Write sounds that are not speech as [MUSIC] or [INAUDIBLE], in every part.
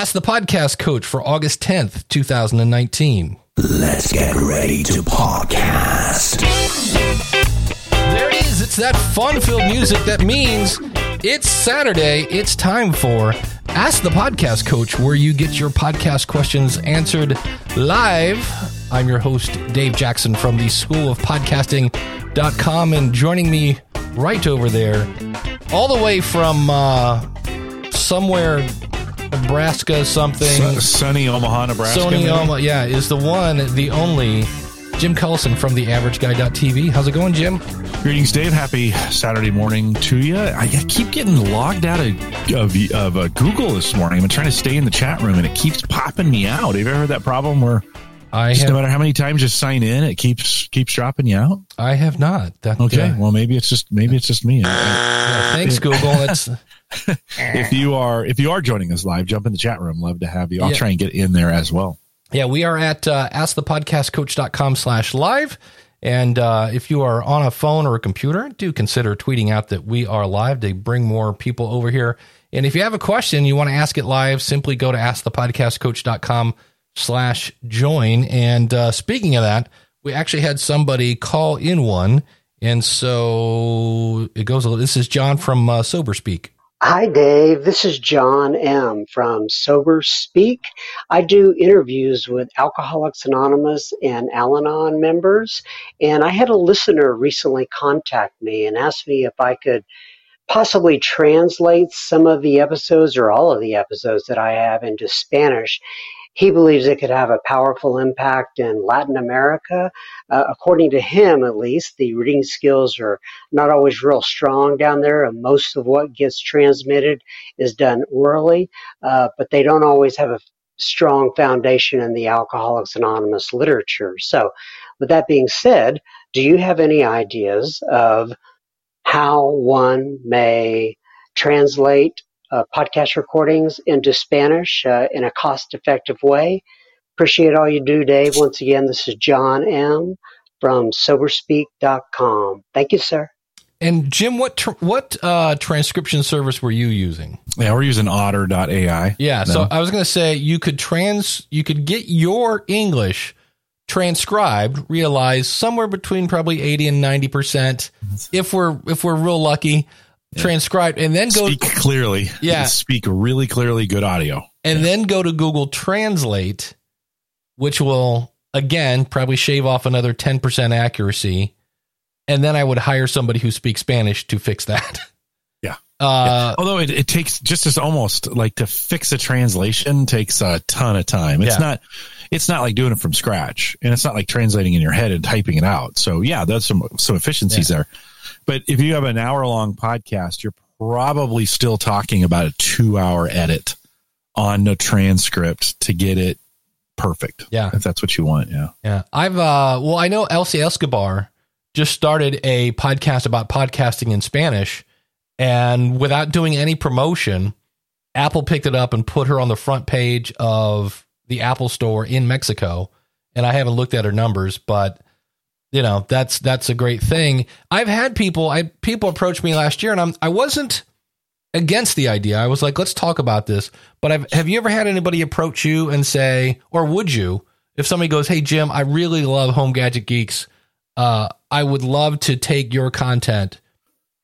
Ask the Podcast Coach for August 10th, 2019. Let's get ready to podcast. There it is. It's that fun filled music that means it's Saturday. It's time for Ask the Podcast Coach, where you get your podcast questions answered live. I'm your host, Dave Jackson from the School of Podcasting.com, and joining me right over there, all the way from uh, somewhere Nebraska something. Su- sunny Omaha, Nebraska. Sunny? Omaha, yeah, is the one, the only Jim Collison from the AverageGuy.tv. How's it going, Jim? Greetings, Dave. Happy Saturday morning to you. I, I keep getting logged out of of, of uh, Google this morning. I've been trying to stay in the chat room, and it keeps popping me out. Have you ever heard that problem where I just no matter how many times you sign in, it keeps keeps dropping you out? I have not. That, Okay, uh, well maybe it's just maybe it's just me. yeah, thanks, Google. [LAUGHS] That's if you are if you are joining us live, jump in the chat room. Love to have you. I'll Yeah. try and get in there as well. yeah. We are at uh, askthepodcastcoach.com slash live. And uh, if you are on a phone or a computer, do consider tweeting out that we are live to bring more people over here. And if you have a question, you want to ask it live, simply go to askthepodcastcoach.com slash join. And uh, speaking of that, we actually had somebody call in one. And so it goes, this is John from uh, Sober Speak. Hi, Dave. This is John M. from Sober Speak. I do interviews with Alcoholics Anonymous and Al Anon members. And I had a listener recently contact me and asked me if I could possibly translate some of the episodes or all of the episodes that I have into Spanish. He believes it could have a powerful impact in Latin America. Uh, according to him, at least, the reading skills are not always real strong down there, and most of what gets transmitted is done orally, uh, but they don't always have a strong foundation in the Alcoholics Anonymous literature. So, with that being said, do you have any ideas of how one may translate podcast recordings into Spanish uh, in a cost effective way? Appreciate all you do, Dave. Once again, this is John M. from Soberspeak.com. Thank you, sir. And Jim, what tr- what uh, transcription service were you using? Yeah, we're using Otter.ai. Yeah, No. so I was going to say you could trans you could get your English transcribed, realize somewhere between probably 80 and 90% if we're if we're real lucky, transcribed and then go speak clearly. Yeah. [LAUGHS] speak really clearly. Good audio. and then go to Google Translate which will again probably shave off another 10% accuracy and then I would hire somebody who speaks Spanish to fix that. [LAUGHS] Yeah. Uh Although it, it takes just as almost like to fix a translation takes a ton of time. It's Yeah. not it's not like doing it from scratch and it's not like translating in your head and typing it out. So yeah, there's some some efficiencies there. But if you have an hour long podcast, you're probably still talking about a two hour edit on the transcript to get it perfect. Yeah. If that's what you want. Yeah. Yeah. I've uh well I know Elsie Escobar just started a podcast about podcasting in Spanish and without doing any promotion, Apple picked it up and put her on the front page of the Apple store in Mexico. And I haven't looked at her numbers, but you know, that's that's a great thing. I've had people I people approached me last year and I'm I wasn't against the idea. I was like, let's talk about this. But I've, have you ever had anybody approach you and say, or would you, if somebody goes, "Hey Jim, I really love Home Gadget Geeks. Uh, I would love to take your content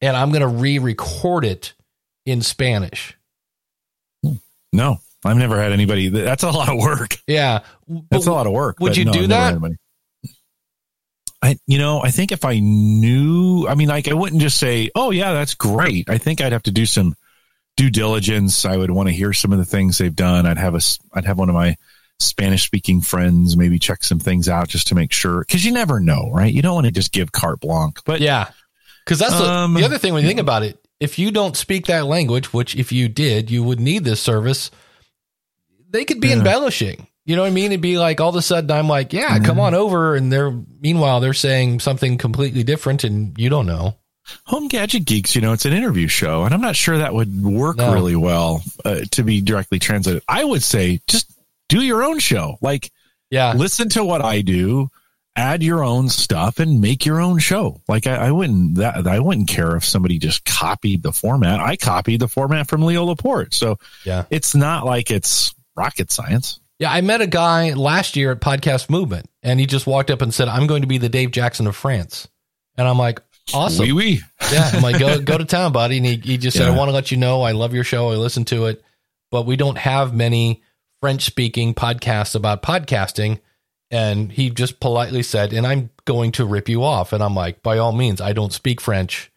and I'm going to re-record it in Spanish." No. I've never had anybody that's a lot of work. Yeah, That's a lot of work. would you no, do I've never that? I, you know, I think if I knew, I mean, like, I wouldn't just say, "Oh, yeah, that's great." I think I'd have to do some due diligence. I would want to hear some of the things they've done. I'd have a, I'd have one of my Spanish-speaking friends maybe check some things out just to make sure, because you never know, right? You don't want to just give carte blanche. But Yeah, because that's the, Um, the other thing when you think about it. If you don't speak that language, which if you did, you would need this service. They could be Yeah. embellishing. You know what I mean? It'd be like all of a sudden I'm like, yeah, come on over, and they're meanwhile they're saying something completely different, and you don't know. Home Gadget Geeks, you know, it's an interview show, and I'm not sure that would work No. really well uh, to be directly translated. I would say just do your own show. Like, Yeah, listen to what I do, add your own stuff, and make your own show. Like, I, I wouldn't that I wouldn't care if somebody just copied the format. I copied the format from Leo Laporte, so yeah, it's not like it's rocket science. Yeah, I met a guy last year at Podcast Movement, and he just walked up and said, "I'm going to be the Dave Jackson of France," and I'm like, "Awesome, Wee wee. yeah." I'm like, "Go go to town, buddy." And he he just said, "I want to let you know I love your show. I listen to it, but we don't have many French speaking podcasts about podcasting." And he just politely said, "And I'm going to rip you off." And I'm like, "By all means, I don't speak French.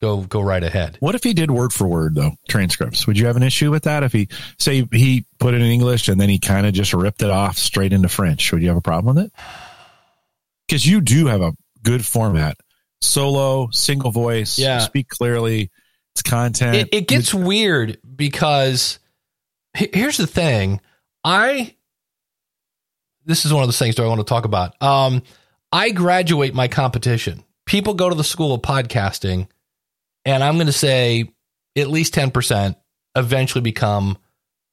Go go right ahead." What if he did word for word though transcripts? Would you have an issue with that? If he say he put it in English and then he kind of just ripped it off straight into French, would you have a problem with it? Because you do have a good format, solo, single voice, Yeah. speak clearly. It's content. it, it gets weird because here's the thing i this is one of those things that i want to talk about um i graduate my competition people go to the school of podcasting and i'm going to say at least 10% eventually become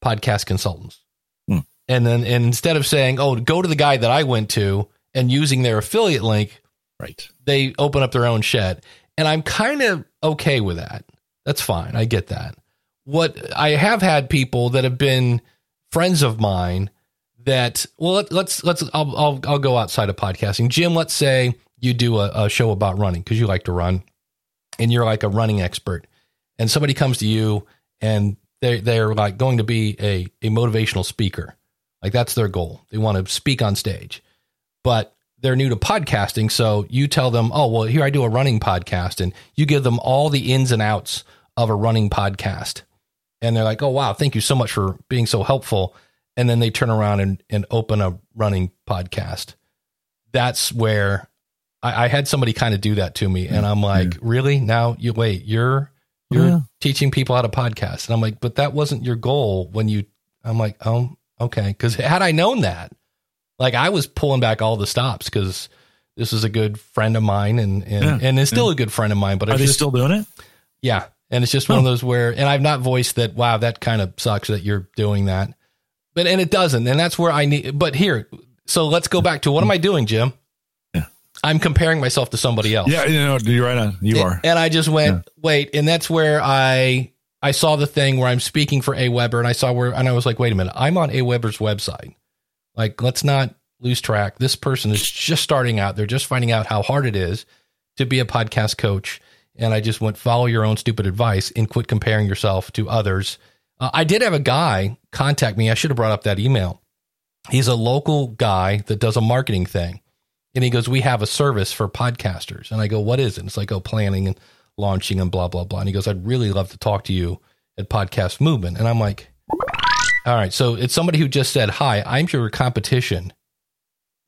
podcast consultants Hmm. and then and instead of saying oh go to the guy that i went to and using their affiliate link right. they open up their own shed. And I'm kind of okay with that. That's fine. I get that. What I have had people that have been friends of mine that well let, let's let's I'll, I'll I'll go outside of podcasting. Jim, let's say you do a, a show about running because you like to run and you're like a running expert. And somebody comes to you and they they're like going to be a, a motivational speaker. Like that's their goal. They want to speak on stage. But they're new to podcasting. So you tell them, oh, well, here I do a running podcast, and you give them all the ins and outs of a running podcast. And they're like, oh, wow, thank you so much for being so helpful. And then they turn around and, and open a running podcast. That's where I, I had somebody kind of do that to me. And I'm like, really? Now you wait, you're you're Yeah. teaching people how to podcast. And I'm like, but that wasn't your goal when you I'm like, oh, okay. Because had I known that, like I was pulling back all the stops because this is a good friend of mine and and, Yeah, and is still a good friend of mine. But Are it's they just, still doing it? yeah, and it's just one of those where, and I've not voiced that. Wow, that kind of sucks that you're doing that. But and it doesn't, and that's where I need. But here, so let's go back to what am I doing, Jim? Yeah. I'm comparing myself to somebody else. Yeah, you know, you're right on. You are. And I just went, wait, and that's where I I saw the thing where I'm speaking for AWeber, and I saw where, and I was like, wait a minute, I'm on AWeber's website. Like, let's not lose track. This person is just starting out; they're just finding out how hard it is to be a podcast coach. And I just went, follow your own stupid advice and quit comparing yourself to others. Uh, I did have a guy contact me. I should have brought up that email. He's a local guy that does a marketing thing. And he goes, We have a service for podcasters. And I go, What is it? It's like, oh, planning and launching and blah, blah, blah. And he goes, I'd really love to talk to you at Podcast Movement. And I'm like, All right. So it's somebody who just said, Hi, I'm your competition,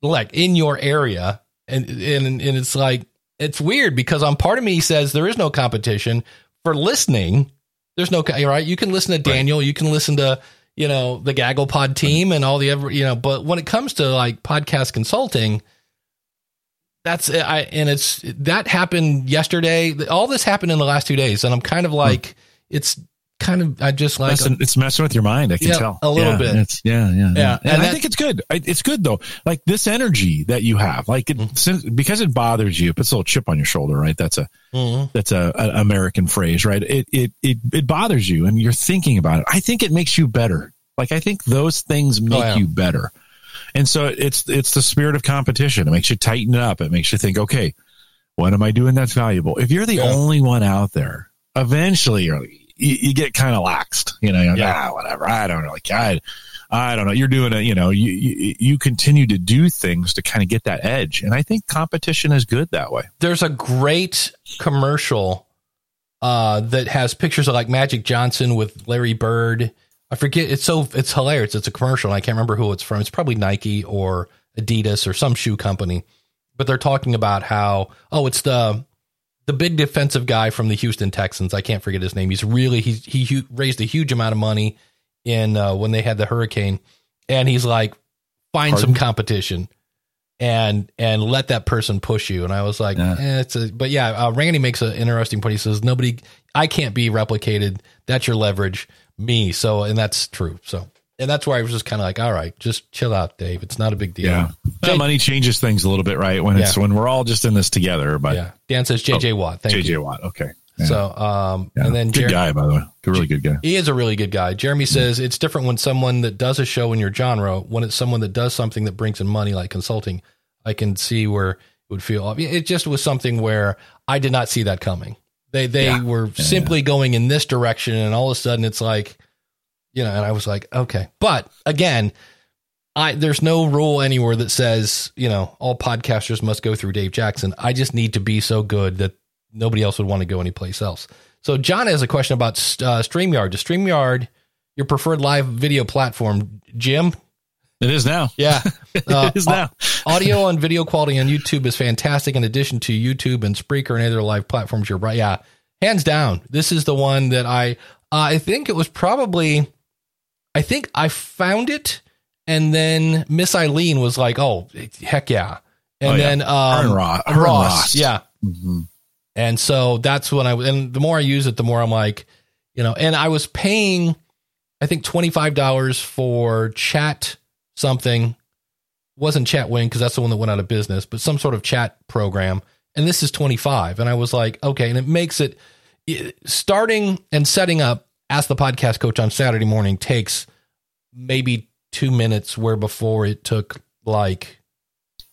like in your area. And, and, and it's like, it's weird because on part of me says there is no competition for listening. There's no, right? You can listen to Daniel, you can listen to, you know, the Gaggle Pod team and all the ever, you know, but when it comes to like podcast consulting, that's I and it's that happened yesterday. All this happened in the last two days, and I'm kind of like, it's kind of I just like Messing, it's messing with your mind. I can Yeah, tell a little Yeah, bit. It's, yeah, yeah, Yeah, And, and I think it's good. I, it's good though. Like this energy that you have, like it, Mm-hmm. since, because it bothers you, it puts a little chip on your shoulder, right? That's a Mhm. that's a, a American phrase, right? It it it it bothers you, and you're thinking about it. I think it makes you better. Like I think those things make Oh, yeah. you better. And so it's it's the spirit of competition. It makes you tighten up. It makes you think, okay, what am I doing that's valuable? If you're the Yeah. only one out there, eventually you're you, you get kind of laxed. You know, you're like, Yeah. ah, whatever. I don't know. Like I, I don't know. You're doing it. You know, you, you you continue to do things to kind of get that edge, and I think competition is good that way. there's a great commercial uh, that has pictures of like Magic Johnson with Larry Bird. I forget. It's so it's hilarious. It's a commercial, and I can't remember who it's from. It's probably Nike or Adidas or some shoe company. But they're talking about how oh, it's the the big defensive guy from the Houston Texans. I can't forget his name. He's really he's he raised a huge amount of money in uh, when they had the hurricane, and he's like, find some competition and and let that person push you. And I was like, Yeah. eh, it's a, but yeah, uh, Randy makes an interesting point. He says nobody, I can't be replicated. That's your leverage, me. So, and that's true. So, and that's where I was just kind of like, all right, just chill out, Dave. It's not a big deal. Yeah, Jay- money changes things a little bit, right? When it's Yeah. when we're all just in this together. But Yeah. Dan says JJ Watt. Thank JJ you. Watt, okay. Yeah. So, um, Yeah. and then good Jer- guy, by the way. Good, really good guy. he is a really good guy. Jeremy says it's different when someone that does a show in your genre, when it's someone that does something that brings in money like consulting. I can see where it would feel. It just was something where I did not see that coming. They they Yeah. were simply going in this direction, and all of a sudden it's like, you know, and I was like, okay. But again, I there's no rule anywhere that says you know all podcasters must go through Dave Jackson. I just need to be so good that nobody else would want to go anyplace else. So John has a question about uh, Streamyard. Is Streamyard your preferred live video platform? Jim? It is now. Yeah. [LAUGHS] Uh, it is now. audio [LAUGHS] and video quality on YouTube is fantastic. In addition to YouTube and Spreaker and other live platforms, you're right. Yeah, hands down. This is the one that I uh, I think it was probably I think I found it, and then Miss Eileen was like, "Oh, heck yeah!" And Oh, yeah. then um, Ross. Ross, yeah. Mhm. And so that's when I and the more I use it, the more I'm like, you know, and I was paying I think $25 for chat something. Wasn't Chatwing because that's the one that went out of business, but some sort of chat program. And this is 25 and I was like, okay, and it makes it it- starting and setting up ask the podcast coach on Saturday morning takes maybe 2 minutes where before it took like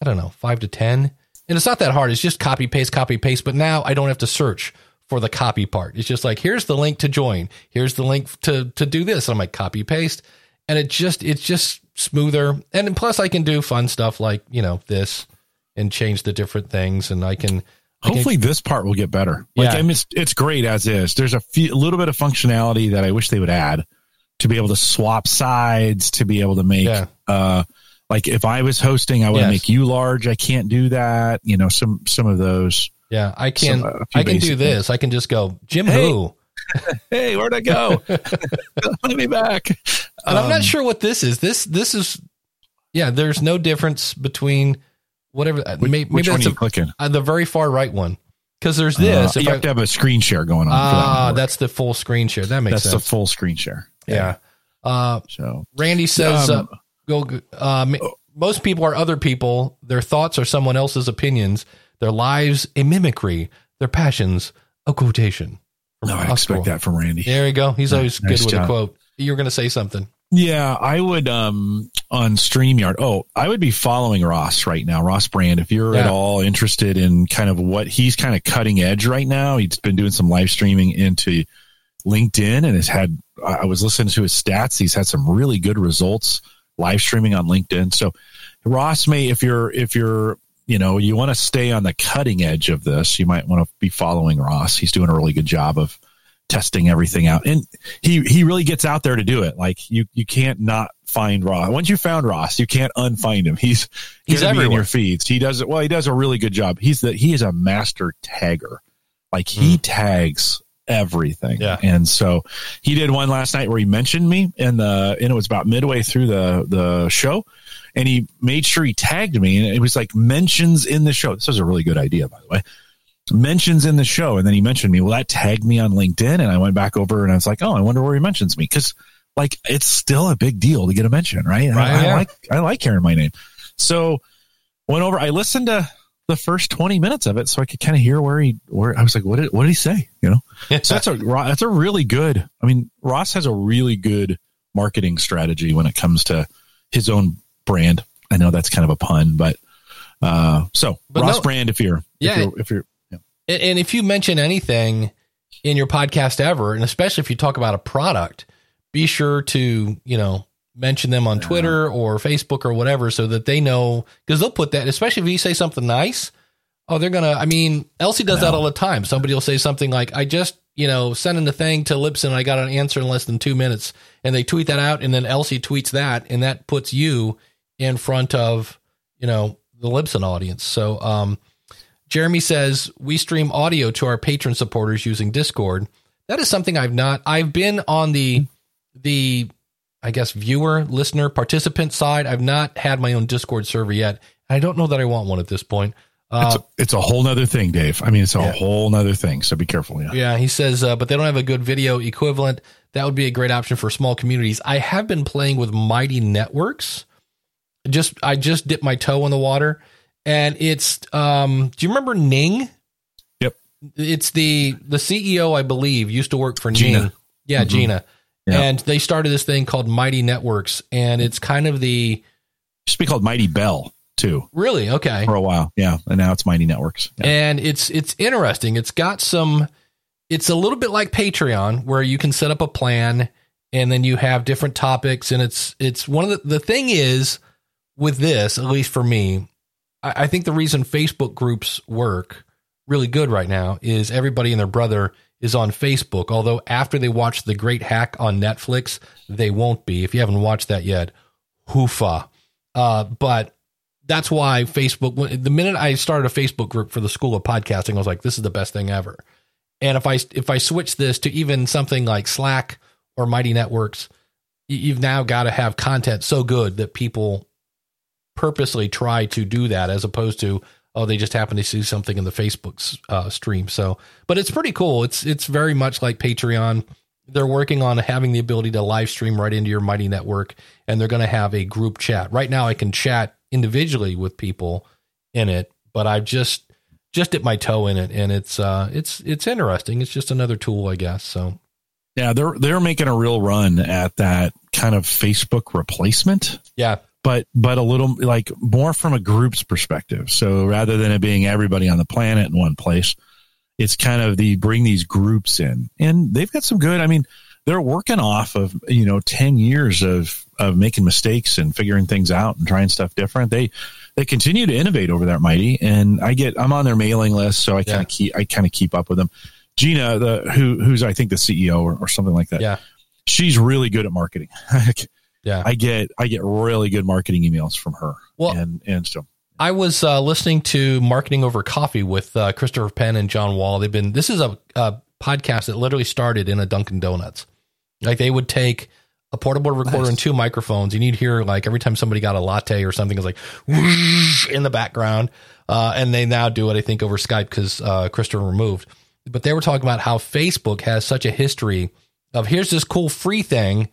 I don't know, 5 to 10 and it's not that hard. It's just copy paste, copy paste. But now I don't have to search for the copy part. It's just like here's the link to join. Here's the link to to do this. I'm like copy paste, and it just it's just smoother. And plus I can do fun stuff like you know this and change the different things, and I can I can- Hopefully, this part will get better. Like, Yeah. I mean, it's, it's great as is. There's a few, a little bit of functionality that I wish they would add to be able to swap sides, to be able to make, Yeah. uh, like if I was hosting, I would Yes. make you large. I can't do that. You know, some, some of those. yeah I can Some, uh, I can do this. I can just go Jim Hey. who, [LAUGHS] Hey, where'd I go? [LAUGHS] Let me back. and I'm Um, not sure what this is. This this is yeah. There's no difference between whatever. uh, Which, may- which maybe one are that's you a, clicking? uh, the very far right one because there's Uh, this. if you I- have to have a screen share going on. for that Ah, one to that's the full screen share. That makes sense. that's the full screen share. yeah. Uh, So Randy says, Um, uh, "Go." Um, most people are other people. Their thoughts are someone else's opinions. Their lives a mimicry. Their passions a quotation. No, I expect that from Randy. There you go. He's always Nice good with a quote. You're going to say something. Yeah, I would um on StreamYard. Oh, I would be following Ross right now, Ross Brand. If you're at all interested in kind of what he's kind of cutting edge right now, he's been doing some live streaming into LinkedIn and has had I I was listening to his stats. He's had some really good results live streaming on LinkedIn. So Ross may if you're if you're you know, you want to stay on the cutting edge of this, you might want to be following Ross. He's doing a really good job of testing everything out. And he he really gets out there to do it. Like you you can't not find Ross. Once you found Ross, you can't unfind him. He's He's be in your feeds. He does it well, he does a really good job. He's the he is a master tagger. Like he hmm. tags everything. Yeah. And so he did one last night where he mentioned me in the and it was about midway through the the show and he made sure he tagged me and it was like mentions in the show. This was a really good idea by the way. Mentions in the show and then he mentioned me. Well that tagged me on linkedin and i went back over and i was like oh i wonder where he mentions me. Because like it's still a big deal to get a mention right, Right, I, I like i like hearing my name. So went over i listened to the first 20 minutes of it so i could kind of hear where he where i was like what did what did he say? You know? So that's a that's a really good i mean ross has a really good marketing strategy when it comes to his own brand i know that's kind of a pun but uh so But ross no- brand if you're Yeah. if you're, if you're yeah. And if you mention anything in your podcast ever, and especially if you talk about a product, be sure to, you know, mention them on Twitter or Facebook or whatever so that they know because they'll put that, especially if you say something nice. Oh, they're gonna. I mean, Elsie does that all the time. Somebody will say something like, "I just, you know, sent in the thing to Libsyn. I got an answer in less than two minutes," and they tweet that out, and then Elsie tweets that, and that puts you in front of, you know, the Libsyn audience. So, um, Jeremy says we stream audio to our patron supporters using Discord. That is something I've not. I've been on the the I guess viewer, listener, participant side. I've not had my own Discord server yet. I don't know that I want one at this point. It's Uh, a, it's a whole nother thing, Dave. I mean, it's a Yeah. whole nother thing. So be careful. Yeah. yeah, he says, uh, but they don't have a good video equivalent. That would be a great option for small communities. I have been playing with Mighty Networks. Just I just dipped my toe in the water, and it's. um Do you remember Ning? Yep. it's the the CEO, I believe, used to work for Gina. Ning. Yeah, Mhm. Gina. Yeah. And they started this thing called Mighty Networks, and it's kind of the Used to be called Mighty Bell too really okay. for a while. Yeah, and now it's Mighty Networks. Yeah. and it's it's interesting. It's got some. It's a little bit like Patreon, where you can set up a plan, and then you have different topics, and it's it's one of the the thing is with this, at least for me, I, I think the reason Facebook groups work really good right now is everybody and their brother is on Facebook. Although after they watch The Great Hack on Netflix, they won't be. If you haven't watched that yet, hoofa. Uh, but that's why Facebook. The minute I started a Facebook group for the School of Podcasting, I was like, "This is the best thing ever." And if I if I switch this to even something like Slack or Mighty Networks, you've now got to have content so good that people purposely try to do that, as opposed to oh they just happen to see something in the Facebook uh, stream. So, but it's pretty cool. It's it's very much like Patreon. They're working on having the ability to live stream right into your Mighty Network, and they're going to have a group chat. Right now, I can chat individually with people in it, but I've just just dipped my toe in it, and it's uh it's it's interesting. It's just another tool, I guess. So yeah, they're they're making a real run at that kind of Facebook replacement. yeah, but but a little like more from a group's perspective. So rather than it being everybody on the planet in one place, it's kind of the bring these groups in, and they've got some good. I mean, they're working off of you know ten years of of making mistakes and figuring things out and trying stuff different. They they continue to innovate over there, Mighty, and I get I'm on their mailing list, so I kind Yeah. of keep I kind of keep up with them. Gina, the who who's I think the CEO or, or something like that. yeah, she's really good at marketing. [LAUGHS] yeah. I get I get really good marketing emails from her. Well- and and so I was uh, listening to Marketing Over Coffee with uh, Christopher Penn and John Wall. They've been this is a, a podcast that literally started in a Dunkin' Donuts. Like they would take a portable recorder Nice. and two microphones, and you'd hear like every time somebody got a latte or something, it's like whoosh in the background. Uh, and they now do it, I think, over Skype because uh, Christopher removed. But they were talking about how Facebook has such a history of here's this cool free thing,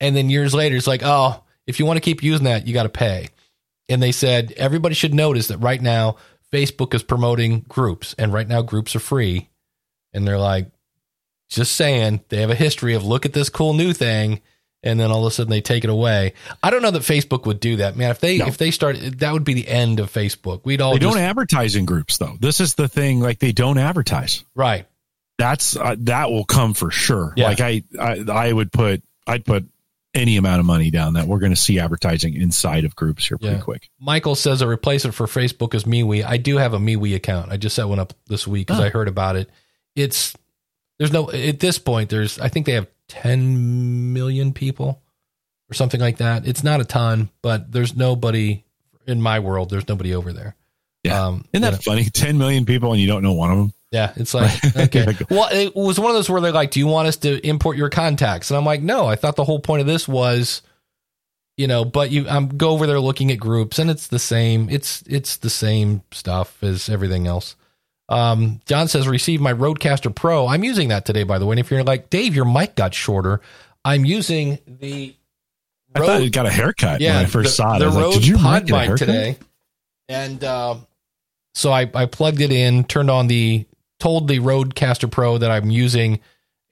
and then years later it's like, oh, if you want to keep using that, you got to pay and they said everybody should notice that right now Facebook is promoting groups, and right now groups are free. And they're like, just saying, they have a history of look at this cool new thing, and then all of a sudden they take it away. I don't know that Facebook would do that, man. If they No. if they start, that would be the end of Facebook. We'd all they just, don't advertise in groups though. This is the thing. Like they don't advertise. right. That's uh, that will come for sure. Yeah. Like I, I I would put I'd put any amount of money down that we're going to see advertising inside of groups here pretty Yeah. quick. Michael says a replacement for Facebook is MeWe. I do have a MeWe account. I just set one up this week because Oh. I heard about it. It's there's no at this point. There's I think they have 10 million people or something like that. It's not a ton, but there's nobody in my world. There's nobody over there. Yeah. Um, Isn't that you know, funny? Ten million people and you don't know one of them. Yeah, it's like [LAUGHS] okay. Well, it was one of those where they're like, "Do you want us to import your contacts?" And I'm like, "No, I thought the whole point of this was, you know, but you um go over there looking at groups, and it's the same. It's it's the same stuff as everything else." Um, John says, "Receive my Rodecaster Pro. I'm using that today, by the way. And if you're like, Dave, your mic got shorter. I'm using the I thought it got a haircut when I first the, saw it. The I was Rode like, did you Pod mic get a haircut? today, and uh, so I, I plugged it in, turned on the, told the Rodecaster Pro that I'm using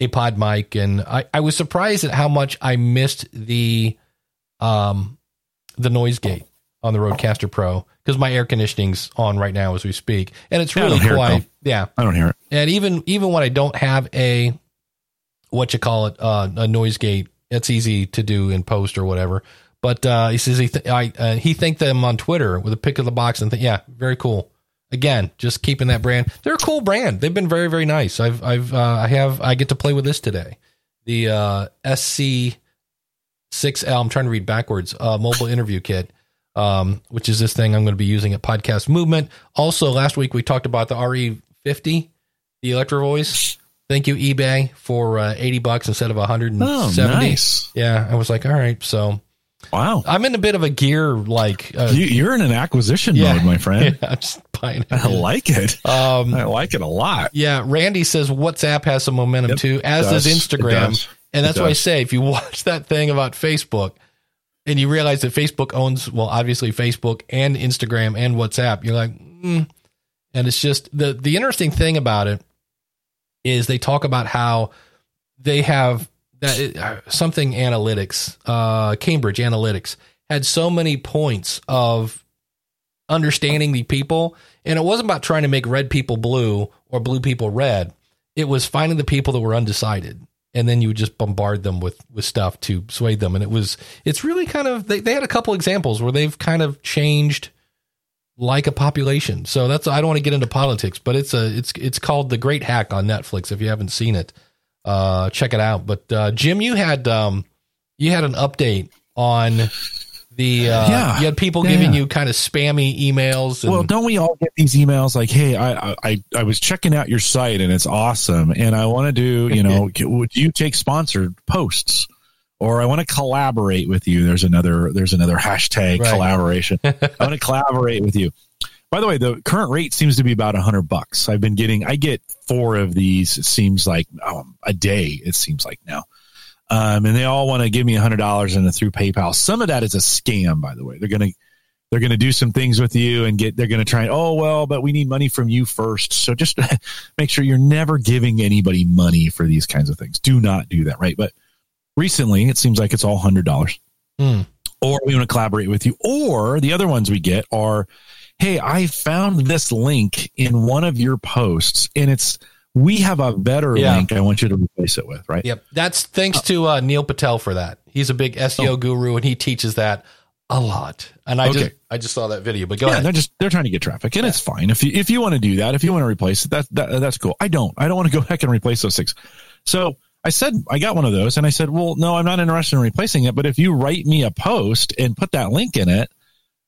a pod mic, and I, I was surprised at how much I missed the, um, the noise gate on the Rodecaster Pro because my air conditioning's on right now as we speak, and it's really don't it, quiet. Yeah, I don't hear it. and even even when I don't have a what you call it uh, a noise gate, it's easy to do in post or whatever. But uh, he says he th- I uh, he thanked them on Twitter with a pic of the box and th- yeah, very cool. Again, just keeping that brand. They're a cool brand. They've been very very nice. I've I've uh, I have I get to play with this today. The uh, SC six L. I'm trying to read backwards. Uh, mobile interview kit. Um, which is this thing I'm going to be using at Podcast Movement. Also, last week we talked about the RE50, the Electro Voice. Thank you, eBay, for uh, 80 bucks instead of 170. Oh, nice. Yeah, I was like, all right. So Wow. I'm in a bit of a gear like, uh, You, you're in an acquisition yeah, mode, my friend. [LAUGHS] Yeah, I'm just buying it. I like it. Um, I like it a lot. yeah, Randy says WhatsApp has some momentum Yep, too, as does does. Instagram. does. And that's why I say if you [LAUGHS] watch that thing about Facebook and you realize that Facebook owns, well, obviously Facebook and Instagram and WhatsApp, you're like, mm. and it's just the the interesting thing about it is they talk about how they have that uh, something analytics, uh, Cambridge Analytics had so many points of understanding the people, and it wasn't about trying to make red people blue or blue people red. It was finding the people that were undecided and then you would just bombard them with with stuff to sway them. And it was it's really kind of they, they had a couple examples where they've kind of changed like a population. So that's i don't want to get into politics but it's a it's it's called the great hack on netflix if you haven't seen it uh check it out but uh jim you had um you had an update on the uh, Yeah. you had people Yeah, giving yeah. you kind of spammy emails and, Well, don't we all get these emails like, "Hey, I I I was checking out your site and it's awesome, and I want to do, you know, [LAUGHS] would you take sponsored posts, or I want to collaborate with you?" There's another there's another hashtag Right. collaboration. [LAUGHS] I want to collaborate with you. By the way, the current rate seems to be about a hundred bucks. I've been getting, I get four of these. It seems like um, a day. It seems like now. Um, and they all want to give me a hundred dollars and through PayPal. Some of that is a scam, by the way. They're going to, they're going to do some things with you and get, they're going to try and, oh, well, but we need money from you first. So just [LAUGHS] make sure you're never giving anybody money for these kinds of things. Do not do that. Right. But recently it seems like it's all hundred dollars Hmm. or we want to collaborate with you. Or the other ones we get are, hey, I found this link in one of your posts and it's, we have a better Yeah. link I want you to replace it with, right? Yep. That's thanks to uh, Neil Patel for that. He's a big SEO Oh. guru and he teaches that a lot. And I just I just saw that video, but go yeah, ahead. they're just they're trying to get traffic, and it's fine if you if you want to do that. If you want to replace it, that, that that's cool. I don't. I don't want to go [LAUGHS] back and replace those things. So I said I got one of those, and I said, well, no, I'm not interested in replacing it. But if you write me a post and put that link in it,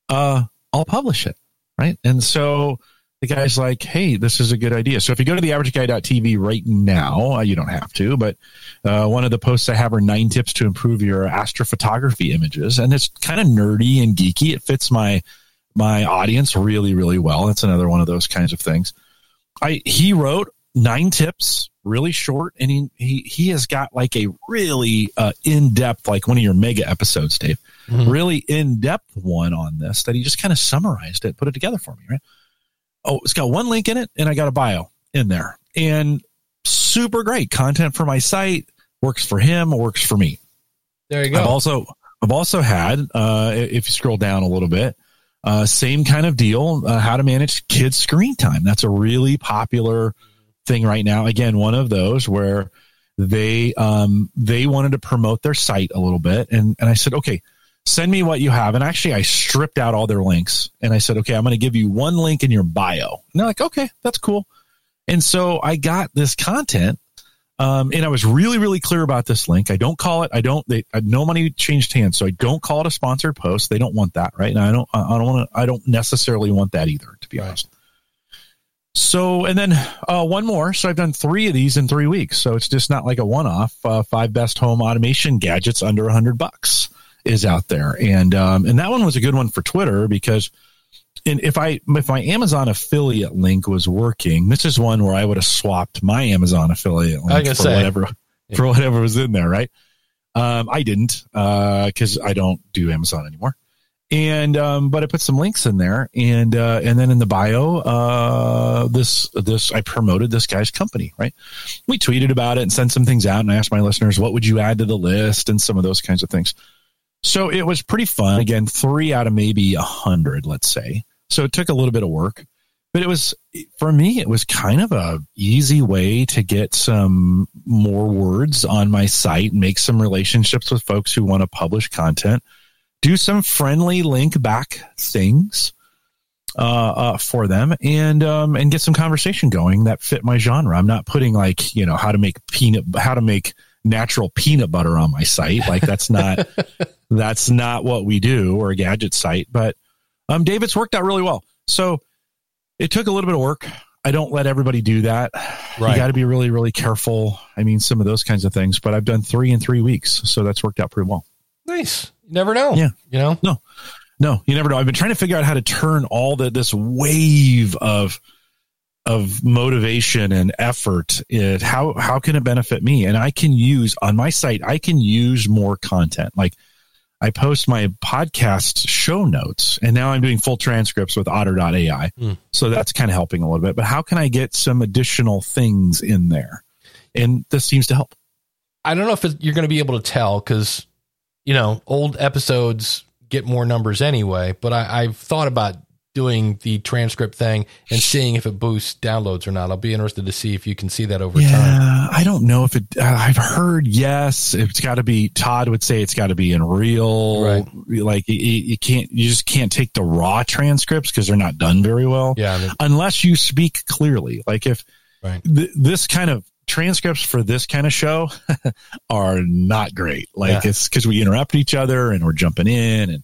uh, I'll publish it, right? And so the guy's like, hey, this is a good idea. So if you go to the averageguy.tv right now, uh, you don't have to, but uh, one of the posts I have are nine tips to improve your astrophotography images, and it's kind of nerdy and geeky. It fits my my audience really, really well. That's another one of those kinds of things. I he wrote nine tips, really short, and he he he has got like a really uh, in depth, like one of your mega episodes, Dave. Mhm. Really in depth one on this that he just kind of summarized it, put it together for me, right? Oh, it's got one link in it, and I got a bio in there, and super great content for my site. Works for him, works for me. There you go. I've also I've also had uh, if you scroll down a little bit, uh, same kind of deal. Uh, how to manage kids' screen time. That's a really popular thing right now. Again, one of those where they um, they wanted to promote their site a little bit, and and I said, okay, send me what you have. And actually, I stripped out all their links, and I said, okay, I'm going to give you one link in your bio. And they're like, okay, that's cool. And so I got this content um, and I was really, really clear about this link. I don't call it. I don't. They no money changed hands, so I don't call it a sponsored post. They don't want that, right? And I don't. I don't want to. I don't necessarily want that either, to be Right. honest. So, and then uh, one more. So I've done three of these in three weeks. So it's just not like a one-off. Uh, five best home automation gadgets under a hundred bucks is out there, and um, and that one was a good one for Twitter because and if I if my Amazon affiliate link was working, this is one where I would have swapped my Amazon affiliate link for say. whatever for whatever was in there, right? Um, I didn't because I don't do Amazon anymore. And um, but I put some links in there, and uh, and then in the bio, uh, this this I promoted this guy's company, right? We tweeted about it and sent some things out, and I asked my listeners, what would you add to the list, and some of those kinds of things. So it was pretty fun. Again, three out of maybe a hundred, let's say. So it took a little bit of work, but it was for me. It was kind of a easy way to get some more words on my site, make some relationships with folks who want to publish content, do some friendly link back things uh, uh, for them, and um, and get some conversation going that fit my genre. I'm not putting like you know how to make peanut, how to make natural peanut butter on my site. Like that's not [LAUGHS] that's not what we do or a gadget site. But um, David's worked out really well. So it took a little bit of work. I don't let everybody do that. Right. You got to be really, really careful. I mean, some of those kinds of things. But I've done three in three weeks, so that's worked out pretty well. Nice. Never know. Yeah. You know? No, No, you never know. I've been trying to figure out how to turn all the this wave of of motivation and effort. It how how can it benefit me? And I can use on my site. I can use more content. Like I post my podcast show notes, and now I'm doing full transcripts with Otter.ai. Hmm. So that's kind of helping a little bit. But how can I get some additional things in there? and this seems to help. I don't know if you're going to be able to tell because, you know, old episodes get more numbers anyway. But I, I've thought about doing the transcript thing and seeing if it boosts downloads or not. I'll be interested to see if you can see that over yeah, time. I don't know if it. Uh, I've heard yes, it's got to be. Todd would say it's got to be in real. Right. Like you, you can't. You just can't take the raw transcripts because they're not done very well. Yeah. I mean, unless you speak clearly. Like if Right. th- this kind of transcripts for this kind of show [LAUGHS] are not great. Like Yeah. it's because we interrupt each other and we're jumping in and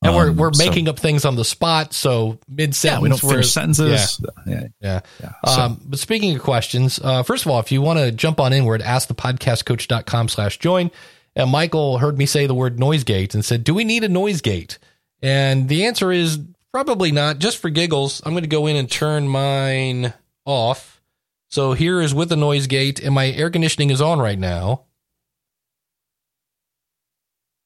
and we're um, we're so- making up things on the spot. So mid yeah we don't sentence, finish sentences. Yeah. Yeah. yeah. So, Um, but speaking of questions, uh, first of all, if you want to jump on in, we're at askthepodcastcoach.com slash join. And Michael heard me say the word noise gate and said, do we need a noise gate? And the answer is probably not. Just for giggles, I'm going to go in and turn mine off. So here is with the noise gate, and my air conditioning is on right now.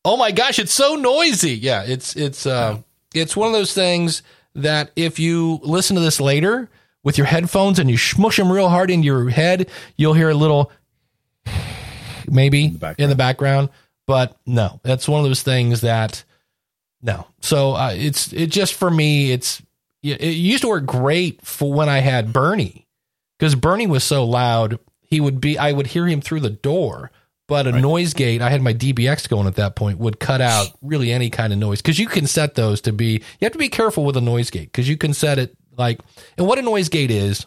Oh my gosh, it's so noisy. Yeah, it's it's uh, it's one of those things that if you listen to this later with your headphones and you smush them real hard into your head, you'll hear a little [SIGHS] maybe in the the background. But no, that's one of those things that no. So uh, it's it just for me. It's it it used to work great for when I had Bernie because Bernie was so loud. He would be I would hear him through the door. But a Right. noise gate, I had my DBX going at that point, would cut out [LAUGHS] really any kind of noise because you can set those to be. You have to be careful with a noise gate because you can set it like. And what a noise gate is,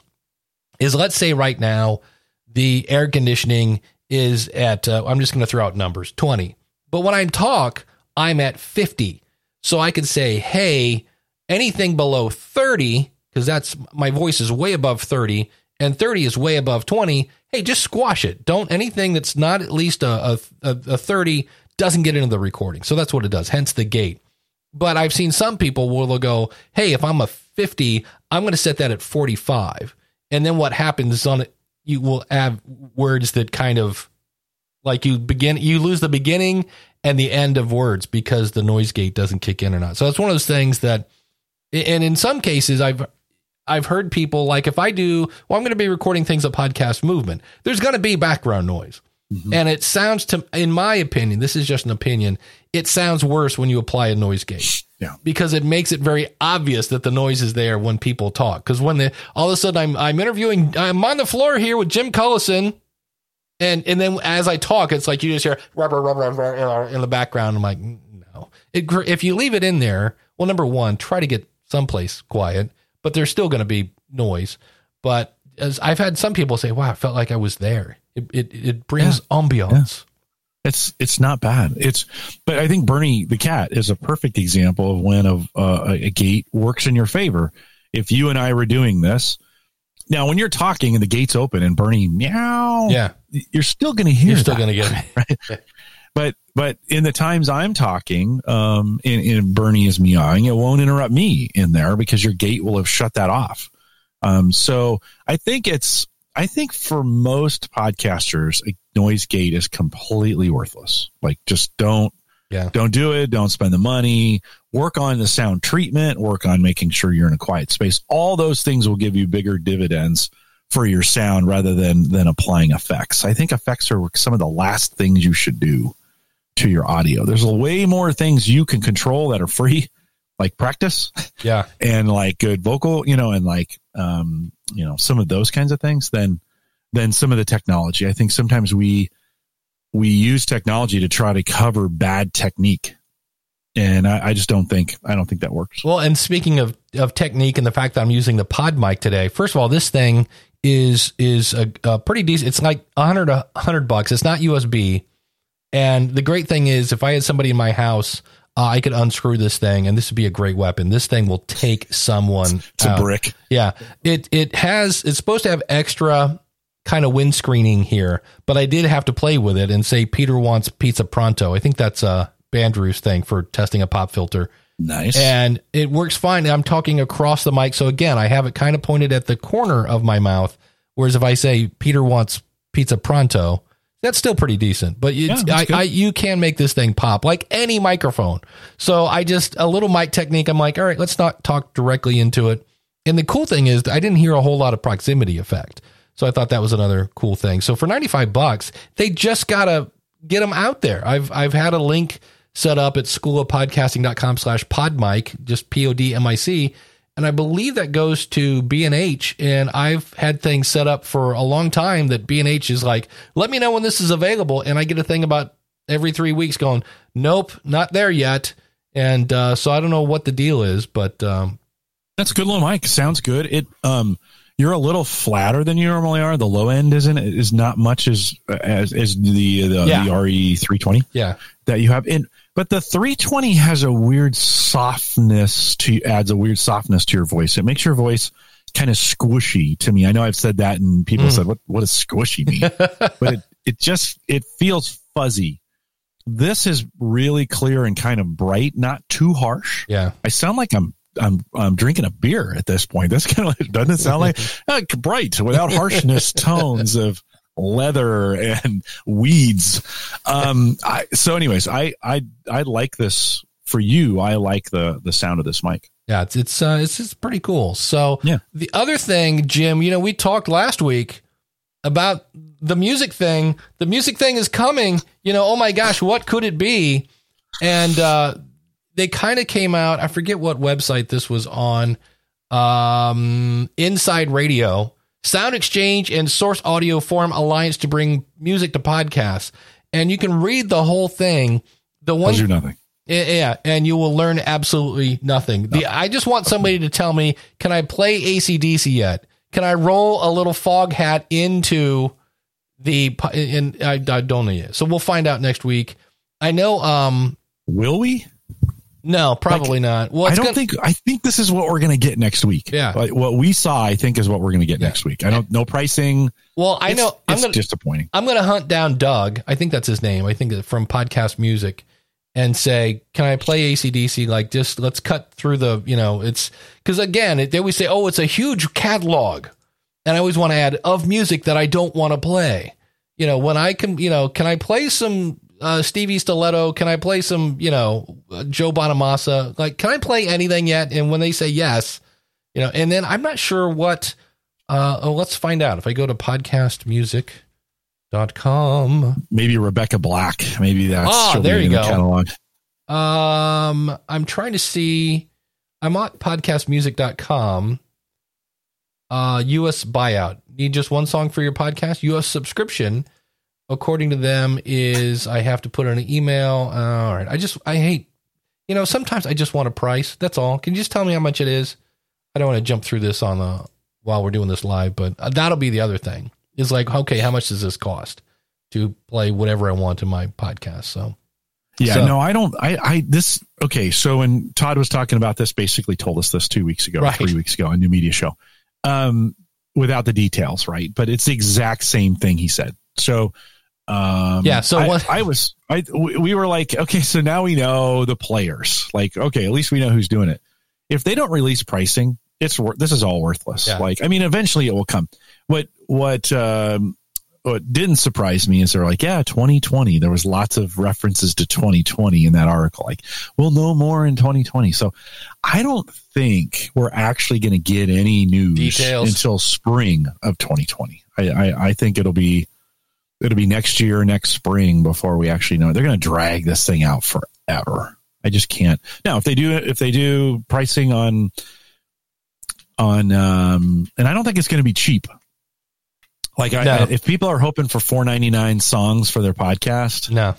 is let's say right now the air conditioning is at. Uh, I'm just going to throw out numbers, twenty. But when I talk, I'm at fifty, so I can say, "Hey, anything below thirty, because that's my voice is way above thirty, and thirty is way above twenty. Hey, just squash it. Don't anything that's not at least a, a, a, a 30 doesn't get into the recording. So that's what it does, hence the gate. But I've seen some people where they'll go, hey, if I'm a 50, I'm going to set that at 45. And then what happens is on it, you will have words that kind of like you begin, you lose the beginning and the end of words because the noise gate doesn't kick in or not. So that's one of those things that, and in some cases, I've I've heard people like if I do, well, I'm going to be recording things at Podcast Movement. There's going to be background noise, mm-hmm. and it sounds to, in my opinion, this is just an opinion. It sounds worse when you apply a noise gate. Yeah. because it makes it very obvious that the noise is there when people talk. Because when the all of a sudden I'm I'm interviewing, I'm on the floor here with Jim Collison. And and then as I talk, it's like you just hear rubber rubber rubber in the background. I'm like, mm, no. It, if you leave it in there, well, number one, try to get someplace quiet, but there's still going to be noise. But as I've had some people say, "Wow, I felt like I was there." It it, it brings ambiance. It's it's not bad. It's but I think Bernie the cat is a perfect example of when a, uh, a gate works in your favor. If you and I were doing this now, when you're talking and the gate's open and Bernie meow, Yeah, you're still going to hear. you're still going to get [LAUGHS] it. [LAUGHS] But but in the times I'm talking, um, and, and Bernie is meowing, it won't interrupt me in there because your gate will have shut that off. Um, so I think it's I think for most podcasters, a noise gate is completely worthless. Like just don't Yeah. don't do it. Don't spend the money. Work on the sound treatment. Work on making sure you're in a quiet space. All those things will give you bigger dividends for your sound rather than than applying effects. I think effects are some of the last things you should do to your audio. There's way more things you can control that are free, like practice Yeah, and like good vocal, you know, and like um, you know, some of those kinds of things than than some of the technology. I think sometimes we we use technology to try to cover bad technique. And I, I just don't think I don't think that works. Well, and speaking of, of technique and the fact that I'm using the pod mic today, first of all, this thing is is a, a pretty decent. It's like a hundred a hundred bucks. It's not USB, and the great thing is, if I had somebody in my house, uh, I could unscrew this thing, and this would be a great weapon. This thing will take someone. It's a brick. Yeah, it it has. It's supposed to have extra kind of windscreening here, but I did have to play with it and say Peter wants pizza pronto. I think that's a Bandrew's thing for testing a pop filter Nice. and it works fine. I'm talking across the mic, so again, I have it kind of pointed at the corner of my mouth. Whereas if I say Peter wants pizza pronto, that's still pretty decent. But it's, Yeah, I. I, you can make this thing pop like any microphone. So I just a little mic technique. I'm like, all right, let's not talk directly into it. And the cool thing is, I didn't hear a whole lot of proximity effect. So I thought that was another cool thing. So for 95 bucks, they just got to get them out there. I've, I've had a link set up at school schoolofpodcasting.com slash podmic, just P-O-D-M-I-C. And I believe that goes to B&H. And I've had things set up for a long time that B&H is like, let me know when this is available. And I get a thing about every three weeks going, nope, not there yet. And uh, so I don't know what the deal is, but um, that's a good little mic. Sounds good. It um you're a little flatter than you normally are. The low end isn't is not much as as as the the, Yeah. the RE three twenty yeah, that you have in. But the 320 has a weird softness to adds a weird softness to your voice. It makes your voice kind of squishy to me. I know I've said that and people Mm. said, what, what does squishy mean? [LAUGHS] but it, it just, it feels fuzzy. This is really clear and kind of bright, not too harsh. yeah. I sound like I'm I'm I'm drinking a beer at this point. That's kind of doesn't it sound like [LAUGHS] uh, bright without harshness [LAUGHS] tones of leather and [LAUGHS] weeds. Um, I, so, anyways, I I I like this for you. I like the the sound of this mic. Yeah, it's it's uh, it's it's pretty cool. So Yeah. the other thing, Jim, you know, we talked last week about the music thing. The music thing is coming. You know, oh my gosh, what could it be? And uh, they kind of came out. I forget what website this was on. Um, Inside Radio, Sound Exchange, and Source Audio form alliance to bring music to podcasts. And you can read the whole thing. The one you nothing. yeah, and you will learn absolutely nothing. The, I just want somebody to tell me, can I play ACDC yet? Can I roll a little Foghat into the and I, I don't know yet. So we'll find out next week. I know um Will we? No, probably not. Well, I don't gonna, think. I think this is what we're going to get next week. Yeah. Like, what we saw, I think, is what we're going to get Yeah. next week. I don't. No pricing. well, I It's- know I'm It's going to disappointing. I'm going to hunt down Doug. I think that's his name. I think from podcast music and say, can I play ACDC? Like, just let's cut through the, you know, it's because again, it, they always say, oh, it's a huge catalog. And I always want to add of music that I don't want to play. You know, when I can, you know, can I play some uh, Stevie Stiletto? Can I play some, you know, uh, Joe Bonamassa? Like, can I play anything yet? And when they say yes, you know, and then I'm not sure what, uh, oh, let's find out. If I go to podcastmusic.com, Maybe Rebecca Black. Maybe that's. Ah, there you in the go. Catalog. Um, I'm trying to see. I'm at podcastmusic.com. Uh, U.S. buyout. Need just one song for your podcast. U.S. subscription, according to them, is I have to put in an email. Uh, all right. I just I hate. You know, sometimes I just want a price. That's all. Can you just tell me how much it is? I don't want to jump through this on the while we're doing this live, but uh, that'll be the other thing. Is like, okay, how much does this cost to play whatever I want in my podcast? So Yeah, So- no, I don't. I, I, this, okay. So when Todd was talking about this, basically told us this two weeks ago, Right. three weeks ago on New Media Show, um, without the details, right? But it's the exact same thing he said. So, um, Yeah, so I, I was, I, we we were like, okay, so now we know the players. Like, okay, at least we know who's doing it. If they don't release pricing, it's this is all worthless. Yeah. Like, I mean, eventually it will come. What what um, what didn't surprise me is they're like, yeah, 2020. There was lots of references to 2020 in that article. Like, we'll know more in 2020. So I don't think we're actually going to get any news Details. until spring of 2020. I, I, I think it'll be it'll be next year, next spring before we actually know. They're going to drag this thing out forever. I just can't. Now, if they do if they do pricing on on um and I don't think it's going to be cheap. Like I, No. if people are hoping for 4.99 songs for their podcast, no.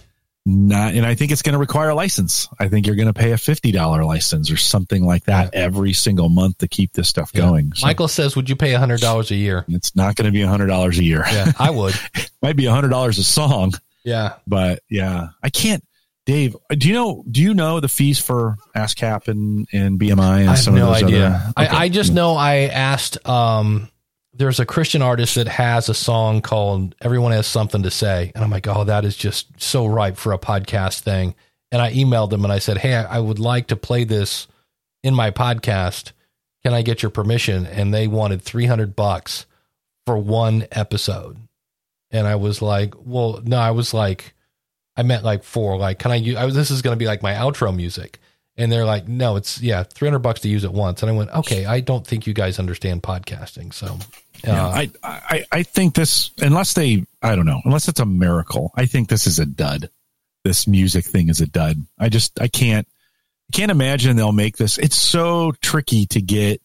Not and I think it's going to require a license. I think you're going to pay a $50 license or something like that every single month to keep this stuff Yeah. going. So Michael says, "Would you pay hundred dollars a year?" it's not going to be $100 a year. Yeah, I would. [LAUGHS] Might be $100 a song, Yeah, but yeah, I can't Dave, do you know do you know the fees for ASCAP and and BMI and I have some no of those idea. other Okay. I, I just know I asked. Um, there's a Christian artist that has a song called "Everyone Has Something to Say," and I'm like, "Oh, that is just so ripe for a podcast thing." And I emailed them and I said, "Hey, I, would like to play this in my podcast. Can I get your permission?" And they wanted 300 bucks for one episode. And I was like, "Well, no." I was like, I meant like four. Like, can I use? I this is going to be like my outro music. And they're like, no, it's yeah, three hundred bucks to use it once. And I went, okay, I don't think you guys understand podcasting. So Yeah, I, I I think this unless they I don't know unless it's a miracle. I think this is a dud. This music thing is a dud. I just I can't I can't imagine they'll make this. It's so tricky to get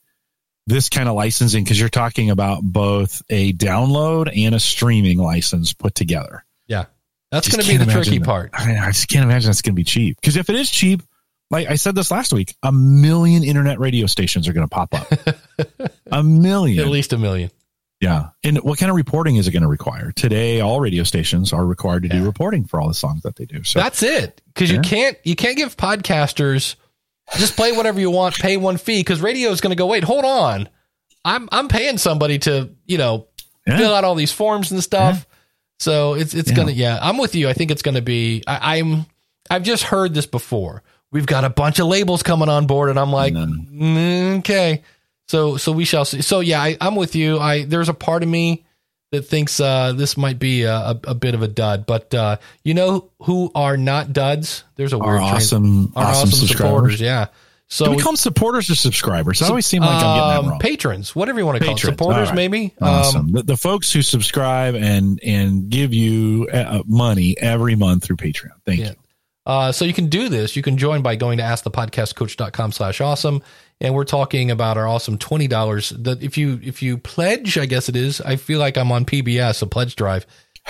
this kind of licensing because you're talking about both a download and a streaming license put together. yeah, that's going to be the tricky imagine- part. I, I just can't imagine that's going to be cheap. Because if it is cheap, like I said this last week, a million internet radio stations are going to pop up. [LAUGHS] a million. At least a million. Yeah. And what kind of reporting is it going to require? Today, all radio stations are required to do Yeah. reporting for all the songs that they do. So That's it. Because you can't you can't give podcasters just play whatever you want, pay one fee. Because radio is going to go. Wait, hold on. I'm I'm paying somebody to you know Yeah. fill out all these forms and stuff. So it's it's Yeah. gonna yeah. I'm with you. I think it's gonna be. I, I'm I've just heard this before. We've got a bunch of labels coming on board, and I'm like, mm, okay. So so we shall see. So yeah, I, I'm with you. I there's a part of me that thinks uh, this might be a, a, a bit of a dud, but uh, you know who are not duds? There's a our awesome, our awesome, subscribers. Yeah. So Do we call them supporters or subscribers? I always seem like I'm getting that um, wrong. patrons, whatever you want to call it, Patrons. supporters, right. maybe. Awesome. Um, the, the folks who subscribe and and give you uh, money every month through Patreon. Thank Yeah. you. Uh, so you can do this. You can join by going to askthepodcastcoach.com slash awesome. And we're talking about our awesome $20 that if you, if you pledge, I guess it is, I feel like I'm on PBS, a pledge drive.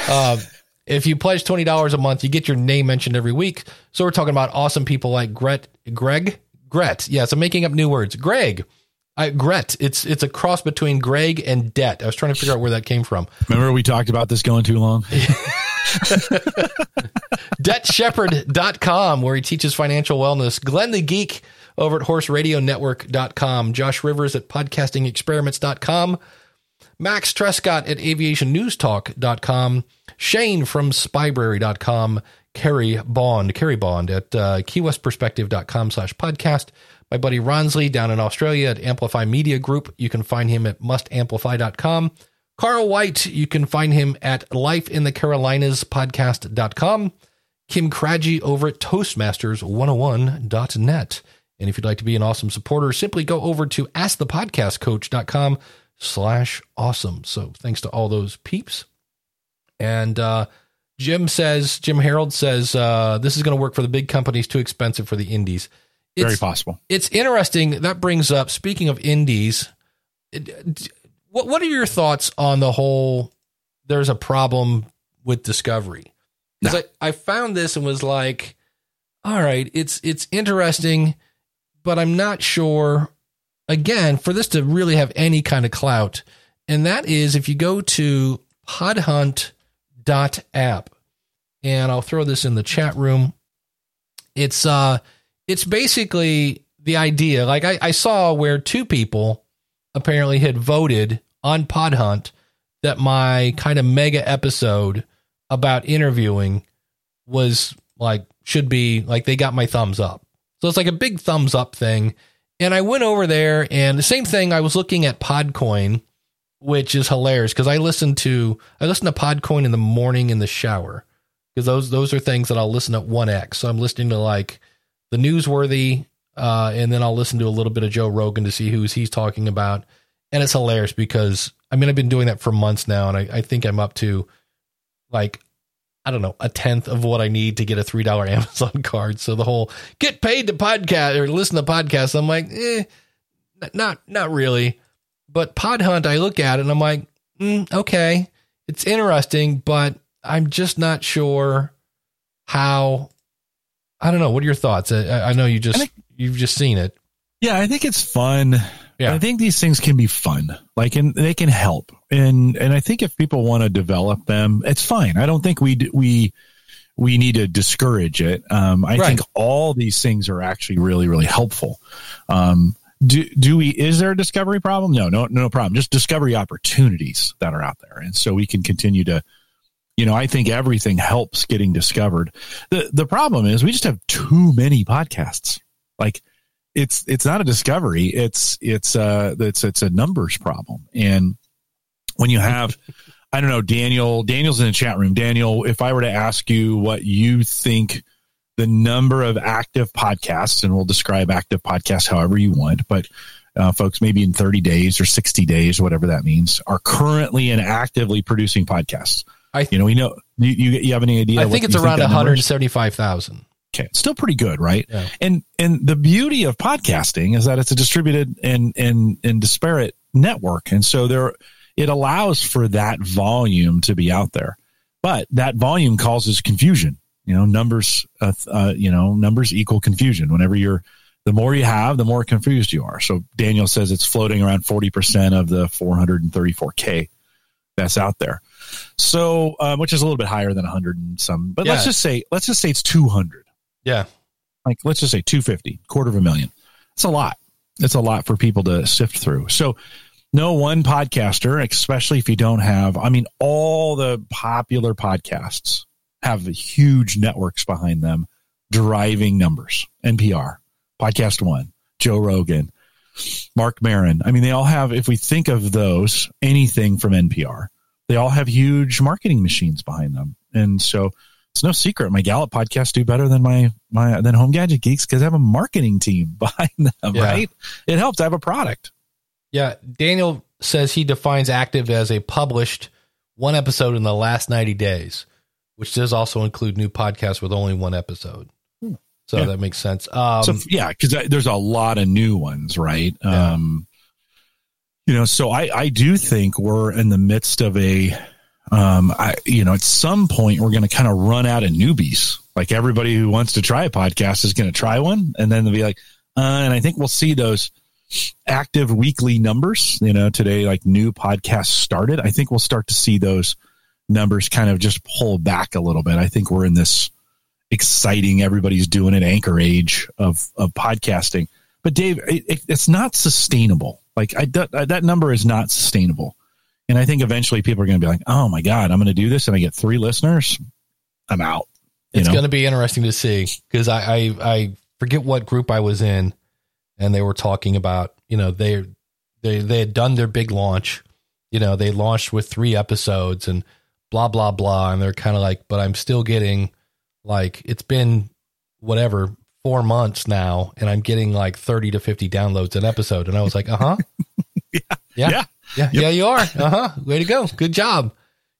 Uh, [LAUGHS] if you pledge $20 a month, you get your name mentioned every week. So we're talking about awesome people like Gret, Greg, Gret. Yes, I'm making up new words. Greg, I, Gret. It's, it's a cross between Greg and debt. I was trying to figure out where that came from. Remember we talked about this going too long? [LAUGHS] debtshepherd.com where he teaches financial wellness glenn the geek over at horseradionetwork.com josh rivers at podcastingexperiments.com max trescott at aviationnewstalk.com shane from spybrary.com kerry bond kerry bond at uh, keywestperspective.com slash podcast. My buddy ronsley down in australia at amplify media group. You can find him at mustamplify.com Carl White, you can find him at lifeinthecarolinas podcast.com. Kim Craggy over at Toastmasters101.net. And if you'd like to be an awesome supporter, simply go over to askthepodcastcoach.com slash awesome. So thanks to all those peeps. And uh, Jim says, Jim Harold says, uh, this is going to work for the big companies, too expensive for the indies. It's, Very possible. it's interesting. That brings up, speaking of indies, it- what what are your thoughts on the whole? There's a problem with Discovery [LAUGHS] because I, I found this and was like, all right, it's it's interesting, but I'm not sure. Again, for this to really have any kind of clout, and that is if you go to podhunt.app, and I'll throw this in the chat room. It's uh, it's basically the idea. Like I, I saw where two people apparently had voted on Podhunt that my kind of mega episode about interviewing was like should be like they got my thumbs up. So it's like a big thumbs up thing. And I went over there and the same thing I was looking at Podcoin, which is hilarious because I listen to I listen to Podcoin in the morning in the shower. Because those those are things that I'll listen at 1x. So I'm listening to like the newsworthy uh, and then I'll listen to a little bit of Joe Rogan to see who's he's talking about. And it's hilarious because I mean I've been doing that for months now, and I, I think I'm up to like I don't know a tenth of what I need to get a three dollar [LAUGHS] Amazon card. So the whole get paid to podcast or listen to podcasts, I'm like, eh, not not really. But Pod Hunt, I look at it and I'm like, mm, okay, it's interesting, but I'm just not sure how. I don't know. What are your thoughts? I, I know you just think- you've just seen it. Yeah, I think it's fun. Yeah. I think these things can be fun. Like, and they can help. And and I think if people want to develop them, it's fine. I don't think we we we need to discourage it. Um, I Right. think all these things are actually really really helpful. Um, do do we? Is there a discovery problem? No, no, no problem. Just discovery opportunities that are out there, and so we can continue to. You know, I think everything helps getting discovered. the The problem is we just have too many podcasts. Like it's it's not a discovery it's it's uh it's it's a numbers problem and when you have i don't know daniel daniel's in the chat room daniel if i were to ask you what you think the number of active podcasts and we'll describe active podcasts however you want but uh, folks, maybe in 30 days or 60 days, whatever that means, are currently and actively producing podcasts. I You know, we know you, you, you have any idea? I think it's around that number is? 175,000. Okay, still pretty good, right? Yeah. And and the beauty of podcasting is that it's a distributed and and and disparate network, and so there it allows for that volume to be out there, but that volume causes confusion. You know, numbers, uh, uh, you know, numbers equal confusion. Whenever you're the more you have, the more confused you are. So Daniel says it's floating around forty percent of the four hundred and thirty-four k that's out there. So, um, which is a little bit higher than 100 and some, but let's just say, let's just say it's 200 Yeah. like let's just say 250 quarter of a million it's a lot it's a lot for people to sift through so no one podcaster especially if you don't have i mean all the popular podcasts have huge networks behind them driving numbers npr podcast one joe rogan Marc Maron. i mean they all have if we think of those anything from npr they all have huge marketing machines behind them and so it's no secret my Gallup podcasts do better than my my than Home Gadget Geeks because I have a marketing team [LAUGHS] behind them. Yeah. Right? It helps. I have a product. Yeah. Daniel says he defines active as a published one episode in the last 90 days, which does also include new podcasts with only one episode. Hmm. So Yeah. that makes sense. Um, so yeah, because there's a lot of new ones, right? Yeah. Um, you know, so I I do think we're in the midst of a um, I you know at some point we're going to kind of run out of newbies. Like everybody who wants to try a podcast is going to try one, and then they'll be like, uh, and I think we'll see those active weekly numbers. You know, today like new podcasts started. I think we'll start to see those numbers kind of just pull back a little bit. I think we're in this exciting, everybody's doing it anchor age of of podcasting. But Dave, it, it, it's not sustainable. Like I that, that number is not sustainable. And I think eventually people are going to be like, "Oh my god, I'm going to do this and I get 3 listeners. I'm out." You it's going to be interesting to see because I, I I forget what group I was in, and they were talking about you know they they they had done their big launch, you know they launched with three episodes and blah blah blah, and they're kind of like, but I'm still getting like it's been whatever four months now, and I'm getting like thirty to fifty downloads an episode, and I was like, uh huh, [LAUGHS] yeah, yeah, Yeah. yeah, yeah, you are, uh huh, way to go, good job.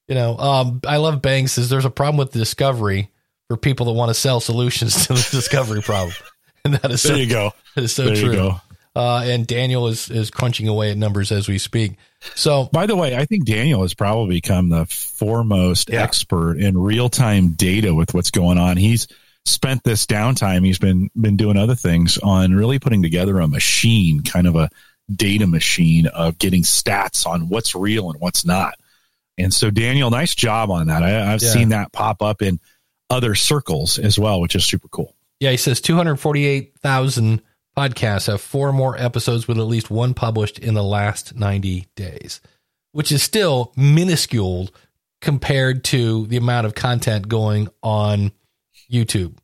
You know, um, I love Bang says there's a problem with discovery for people that want to sell solutions to the [LAUGHS] discovery problem. [LAUGHS] And [LAUGHS] that is so, There you go. that is so there true. you go. Uh, and Daniel is, is crunching away at numbers as we speak. So By the way, I think Daniel has probably become the foremost Yeah. expert in real time data with what's going on. He's spent this downtime. He's been been doing other things on really putting together a machine, kind of a data machine of getting stats on what's real and what's not. And so, Daniel, nice job on that. I, I've Yeah. seen that pop up in other circles as well, which is super cool. Yeah, he says 248,000 podcasts have four more episodes with at least one published in the last 90 days, which is still minuscule compared to the amount of content going on YouTube.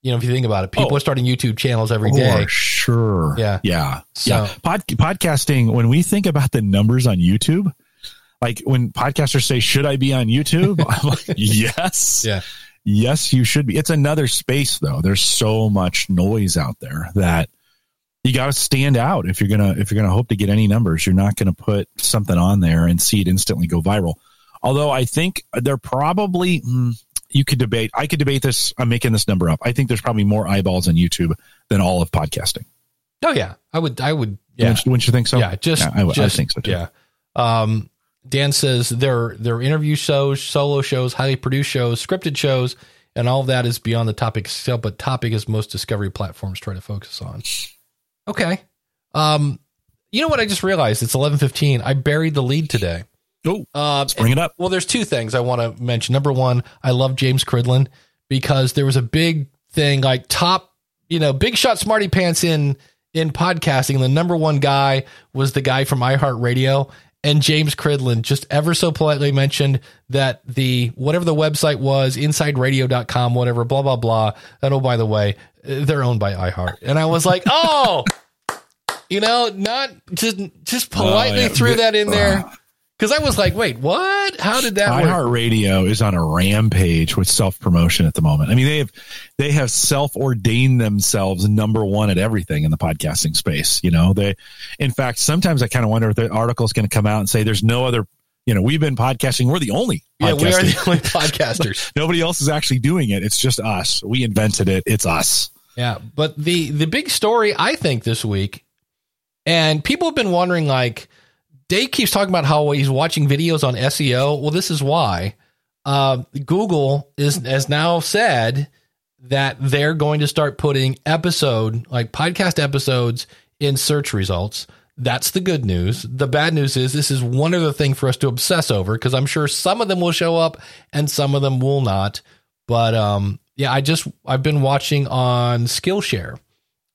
You know, if you think about it, people Oh. are starting YouTube channels every oh, day. For sure. Yeah. Yeah. So- yeah. Pod, podcasting, when we think about the numbers on YouTube, like when podcasters say, should I be on YouTube? [LAUGHS] I'm like, yes. Yeah. Yes, you should be. It's another space though. There's so much noise out there that you got to stand out if you're going to if you're going to hope to get any numbers. You're not going to put something on there and see it instantly go viral. Although I think they're probably hmm, you could debate. I could debate this. I'm making this number up. I think there's probably more eyeballs on YouTube than all of podcasting. Oh yeah, I would. I would. Yeah, Wouldn't, wouldn't you think so? yeah. Just, I, would- I just think so too. Yeah. Um, Dan says their their interview shows, solo shows, highly produced shows, scripted shows, and all of that is beyond the topic itself. But topic is most discovery platforms try to focus on. Okay. Um, you know what? I just realized it's eleven fifteen. I buried the lead today. Oh, Uh, let's bring it up. well, there's two things I want to mention. Number one, I love James Cridland because there was a big thing like top, you know, big shot smarty pants in in podcasting. The number one guy was the guy from iHeartRadio. And James Cridland just ever so politely mentioned that the whatever the website was, insideradio.com, whatever, blah, blah, blah. And oh, by the way, uh, they're owned by iHeart. And I was like, [LAUGHS] oh, you know, not just just politely Oh, yeah. threw that in there. Because I was like, wait, what? How did that iHeartRadio is on a rampage with self promotion at the moment. I mean, they have they have self ordained themselves number one at everything in the podcasting space. You know, they, in fact, sometimes I kind of wonder if the article is going to come out and say there's no other. You know, we've been podcasting. We're the only. Yeah, we are the only [LAUGHS] podcasters. Nobody else is actually doing it. It's just us. We invented it. It's us. Yeah, but the the big story I think this week, and people have been wondering, like Dave keeps talking about how he's watching videos on SEO. Well, this is why. Uh, Google is has now said that they're going to start putting episode like podcast episodes in search results. That's the good news. The bad news is this is one other thing for us to obsess over because I'm sure some of them will show up and some of them will not. But um, yeah, I just I've been watching on Skillshare.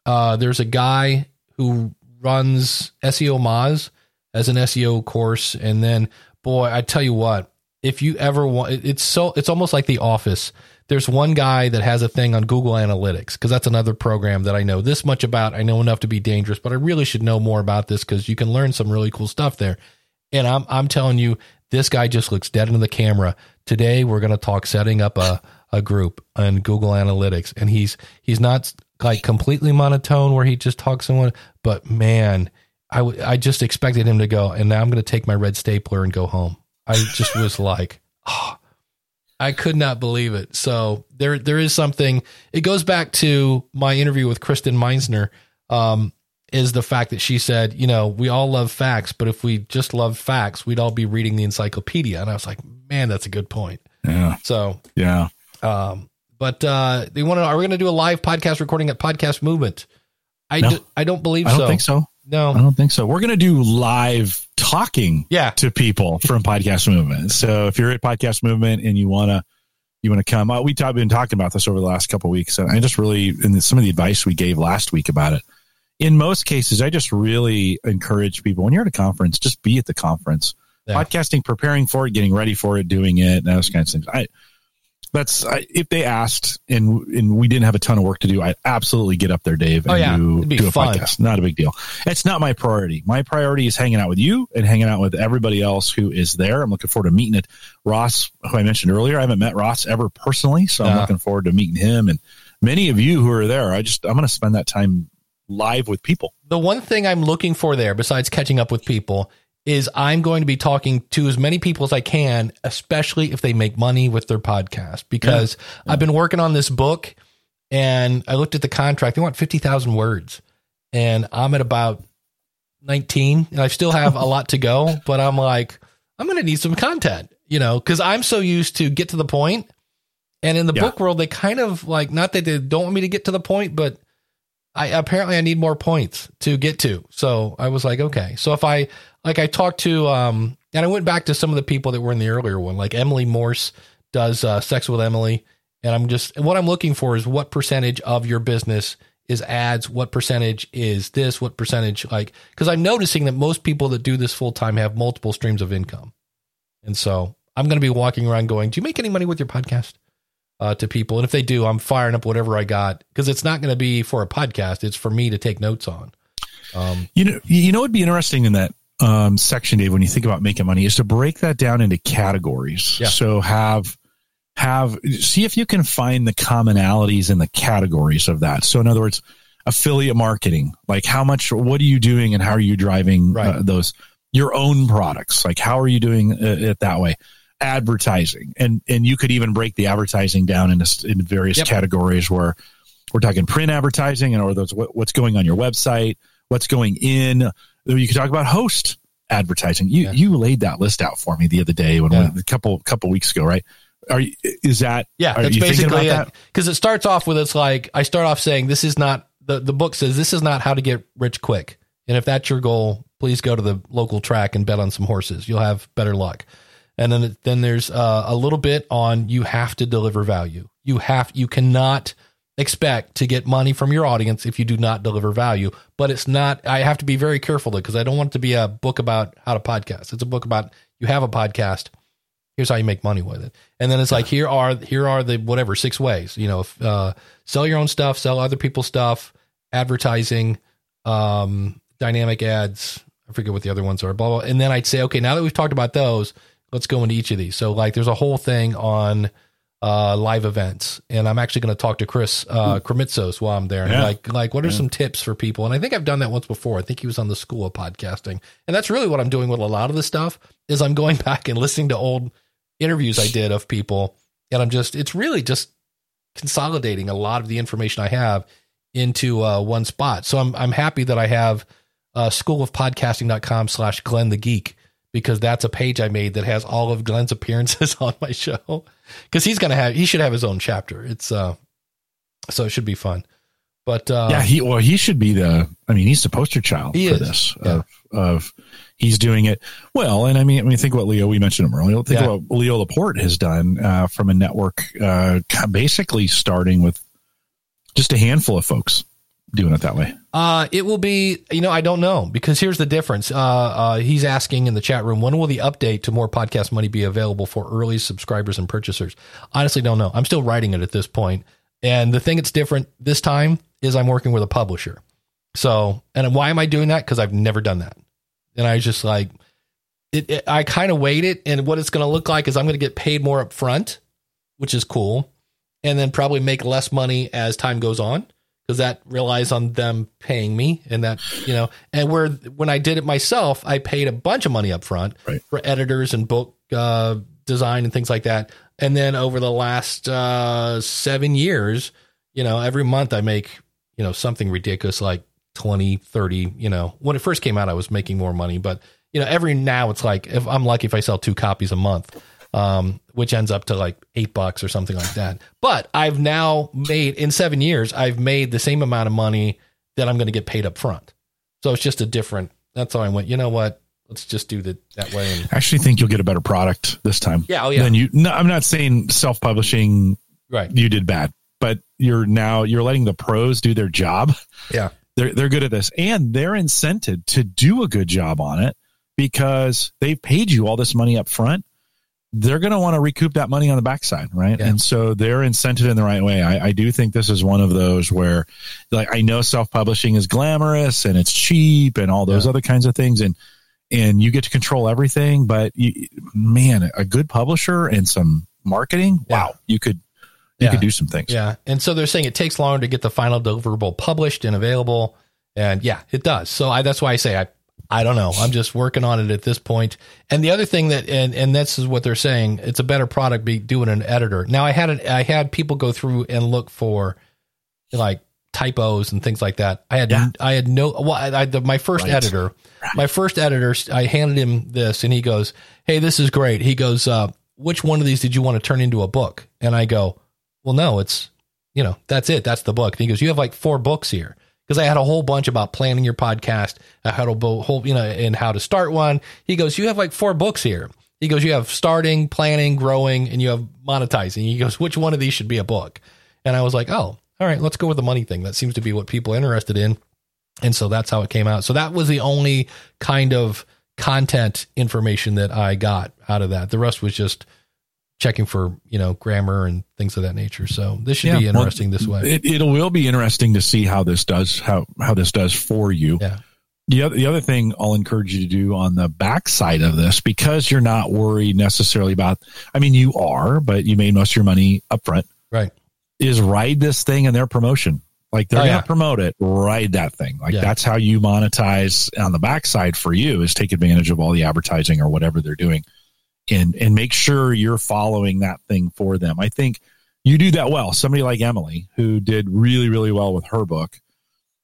Uh, there's a guy who runs SEO Moz as an SEO course, and then boy, I tell you what, if you ever want, it's so it's almost like The Office. There's one guy that has a thing on Google Analytics because that's another program that I know this much about. I know enough to be dangerous, but I really should know more about this because you can learn some really cool stuff there. And I'm I'm telling you, this guy just looks dead into the camera. Today we're going to talk setting up a a group on Google Analytics, and he's he's not like completely monotone where he just talks someone, but man, I w- I just expected him to go, and now I'm going to take my red stapler and go home. I just [LAUGHS] was like, oh, I could not believe it. So there there is something. It goes back to my interview with Kristen Meinzer. Um, is the fact that she said, you know, we all love facts, but if we just love facts, we'd all be reading the encyclopedia. And I was like, man, that's a good point. Yeah. So, Yeah. um, but uh, they want to. Are we going to do a live podcast recording at Podcast Movement? I No. do, I don't believe I don't so. think so. I don't think so. We're going to do live talking Yeah. to people from Podcast Movement. So if you're at Podcast Movement and you want to, you want to come, uh, we have been talking about this over the last couple of weeks. And I just really, and some of the advice we gave last week about it. In most cases, I just really encourage people when you're at a conference, just be at the conference. Yeah. Podcasting, preparing for it, getting ready for it, doing it, and those kinds of things. I, that's I, if they asked and and we didn't have a ton of work to do, I'd absolutely get up there, Dave, oh, and Oh, yeah. do, be do a fun. podcast. Not a big deal. It's not my priority. My priority is hanging out with you and hanging out with everybody else who is there. I'm looking forward to meeting it. Ross, who I mentioned earlier, I haven't met Ross ever personally, so I'm Yeah. looking forward to meeting him and many of you who are there. I just I'm going to spend that time live with people. the one thing I'm looking for there, besides catching up with people, is I'm going to be talking to as many people as I can, especially if they make money with their podcast. Because I've been working on this book and I looked at the contract. They want 50,000 words. And I'm at about 19 and I still have a lot to go, [LAUGHS] but I'm like, I'm going to need some content, you know, because I'm so used to get to the point. And in the Yeah. book world, they kind of like, not that they don't want me to get to the point, but I apparently I need more points to get to. So I was like, okay. So if I like I talked to um and I went back to some of the people that were in the earlier one, like Emily Morse does uh, Sex with Emily, and I'm just what I'm looking for is what percentage of your business is ads, what percentage is this, what percentage like because I'm noticing that most people that do this full time have multiple streams of income, and so I'm going to be walking around going, do you make any money with your podcast? uh, to people. And if they do, I'm firing up whatever I got because it's not going to be for a podcast. It's for me to take notes on. Um, You know, you know, what'd be interesting in that um, section, Dave, when you think about making money, is to break that down into categories. Yeah. So have have see if you can find the commonalities in the categories of that. So in other words, affiliate marketing, like how much, what are you doing, and how are you driving Right. uh, those your own products? Like how are you doing uh, it that way? Advertising, and and you could even break the advertising down into in various Yep. categories where we're talking print advertising and or those what, what's going on your website what's going in you could talk about host advertising you Yeah. you laid that list out for me the other day when Yeah. we, a couple couple weeks ago right are you is that yeah, are that's you basically about it. Because it starts off with it's like I start off saying this is not the the book says this is not how to get rich quick. And if that's your goal, please go to the local track and bet on some horses. You'll have better luck. And then then there's uh, a little bit on you have to deliver value. You have you cannot expect to get money from your audience if you do not deliver value. But it's not. I have to be very careful because I don't want it to be a book about how to podcast. It's a book about you have a podcast. Here's how you make money with it. And then it's like here are here are the whatever six ways. You know, if, uh, sell your own stuff, sell other people's stuff, advertising, um, dynamic ads. I forget what the other ones are, blah, blah. And then I'd say, okay, now that we've talked about those, let's go into each of these. So like there's a whole thing on uh, live events, and I'm actually going to talk to Chris uh, Krimitsos while I'm there. And Yeah. like, like what are some tips for people? And I think I've done that once before. I think he was on the School of Podcasting, and that's really what I'm doing with a lot of this stuff. Is I'm going [LAUGHS] back and listening to old interviews I did of people, and I'm just it's really just consolidating a lot of the information I have into uh, one spot. So I'm I'm happy that I have uh, schoolofpodcasting.com slash Glenn the Geek because that's a page I made that has all of Glenn's appearances [LAUGHS] on my show. Because he's gonna have he should have his own chapter. It's uh so it should be fun. But uh yeah, he well, he should be the. I mean, he's the poster child for is. this. Yeah. Of, of he's doing it well, and I mean, I mean, think what Leo. We mentioned him earlier. Think Yeah. what Leo Laporte has done uh, from a network, uh, basically starting with just a handful of folks doing it that way. Uh, it will be, you know, I don't know because here's the difference. Uh, uh, he's asking in the chat room, when will the update to more podcast money be available for early subscribers and purchasers? Honestly, don't know. I'm still writing it at this point. And the thing that's different this time is I'm working with a publisher. So, and why am I doing that? Because I've never done that. And I was just like, it, it I kind of weighed it. And what it's going to look like is I'm going to get paid more up front, which is cool. And then probably make less money as time goes on because that relies on them paying me and that you know and where when i did it myself i paid a bunch of money up front Right. for editors and book uh, design and things like that. And then over the last uh, seven years you know every month i make you know something ridiculous like 20 30 you know. When it first came out i was making more money but you know every now it's like if i'm lucky if i sell two copies a month um, which ends up to like eight bucks or something like that. But I've now made in seven years, I've made the same amount of money that I'm going to get paid up front. So it's just a different. That's how I went. You know what? Let's just do that that way. And I actually think you'll get a better product this time. yeah, oh yeah, Then you. No, I'm not saying self-publishing. right. You did bad, but you're now you're letting the pros do their job. Yeah, they're they're good at this and they're incented to do a good job on it because they've paid you all this money up front they're going to want to recoup that money on the backside right Yeah. and so they're incented in the right way I, I do think this is one of those where like i know self-publishing is glamorous and it's cheap and all those Yeah. other kinds of things and and you get to control everything but you, man a good publisher and some marketing Yeah. wow you could you could do some things yeah. And so they're saying it takes longer to get the final deliverable published and available. And yeah, it does. So I, that's why I say I, I don't know. I'm just working on it at this point. And the other thing that, and, and this is what they're saying, it's a better product be doing an editor. Now I had an, I had people go through and look for like typos and things like that. I had, Yeah. I had no, well, I, I the, my first Right. editor, my first editor, I handed him this and he goes, Hey, this is great. He goes, uh, which one of these did you want to turn into a book? And I go, well, no, it's, you know, that's it. That's the book. And he goes, you have like four books here. Because I had a whole bunch about planning your podcast, uh, how to whole, you know, and how to start one. He goes, you have like four books here. He goes, you have starting, planning, growing, and you have monetizing. He goes, which one of these should be a book? And I was like, oh, all right, let's go with the money thing. That seems to be what people are interested in. And so that's how it came out. So that was the only kind of content information that I got out of that. The rest was just checking for, you know, grammar and things of that nature. So this should be Yeah, well, interesting this way. It, it will be interesting to see how this does how how this does for you. Yeah. The other, the other thing I'll encourage you to do on the backside of this, because you're not worried necessarily about, I mean, you are, but you made most of your money up front, Right. is ride this thing in their promotion. Like they're Oh, going to yeah. promote it, ride that thing. Like Yeah. that's how you monetize on the backside for you is take advantage of all the advertising or whatever they're doing and, and make sure you're following that thing for them. I think you do that well. Somebody like Emily, who did really, really well with her book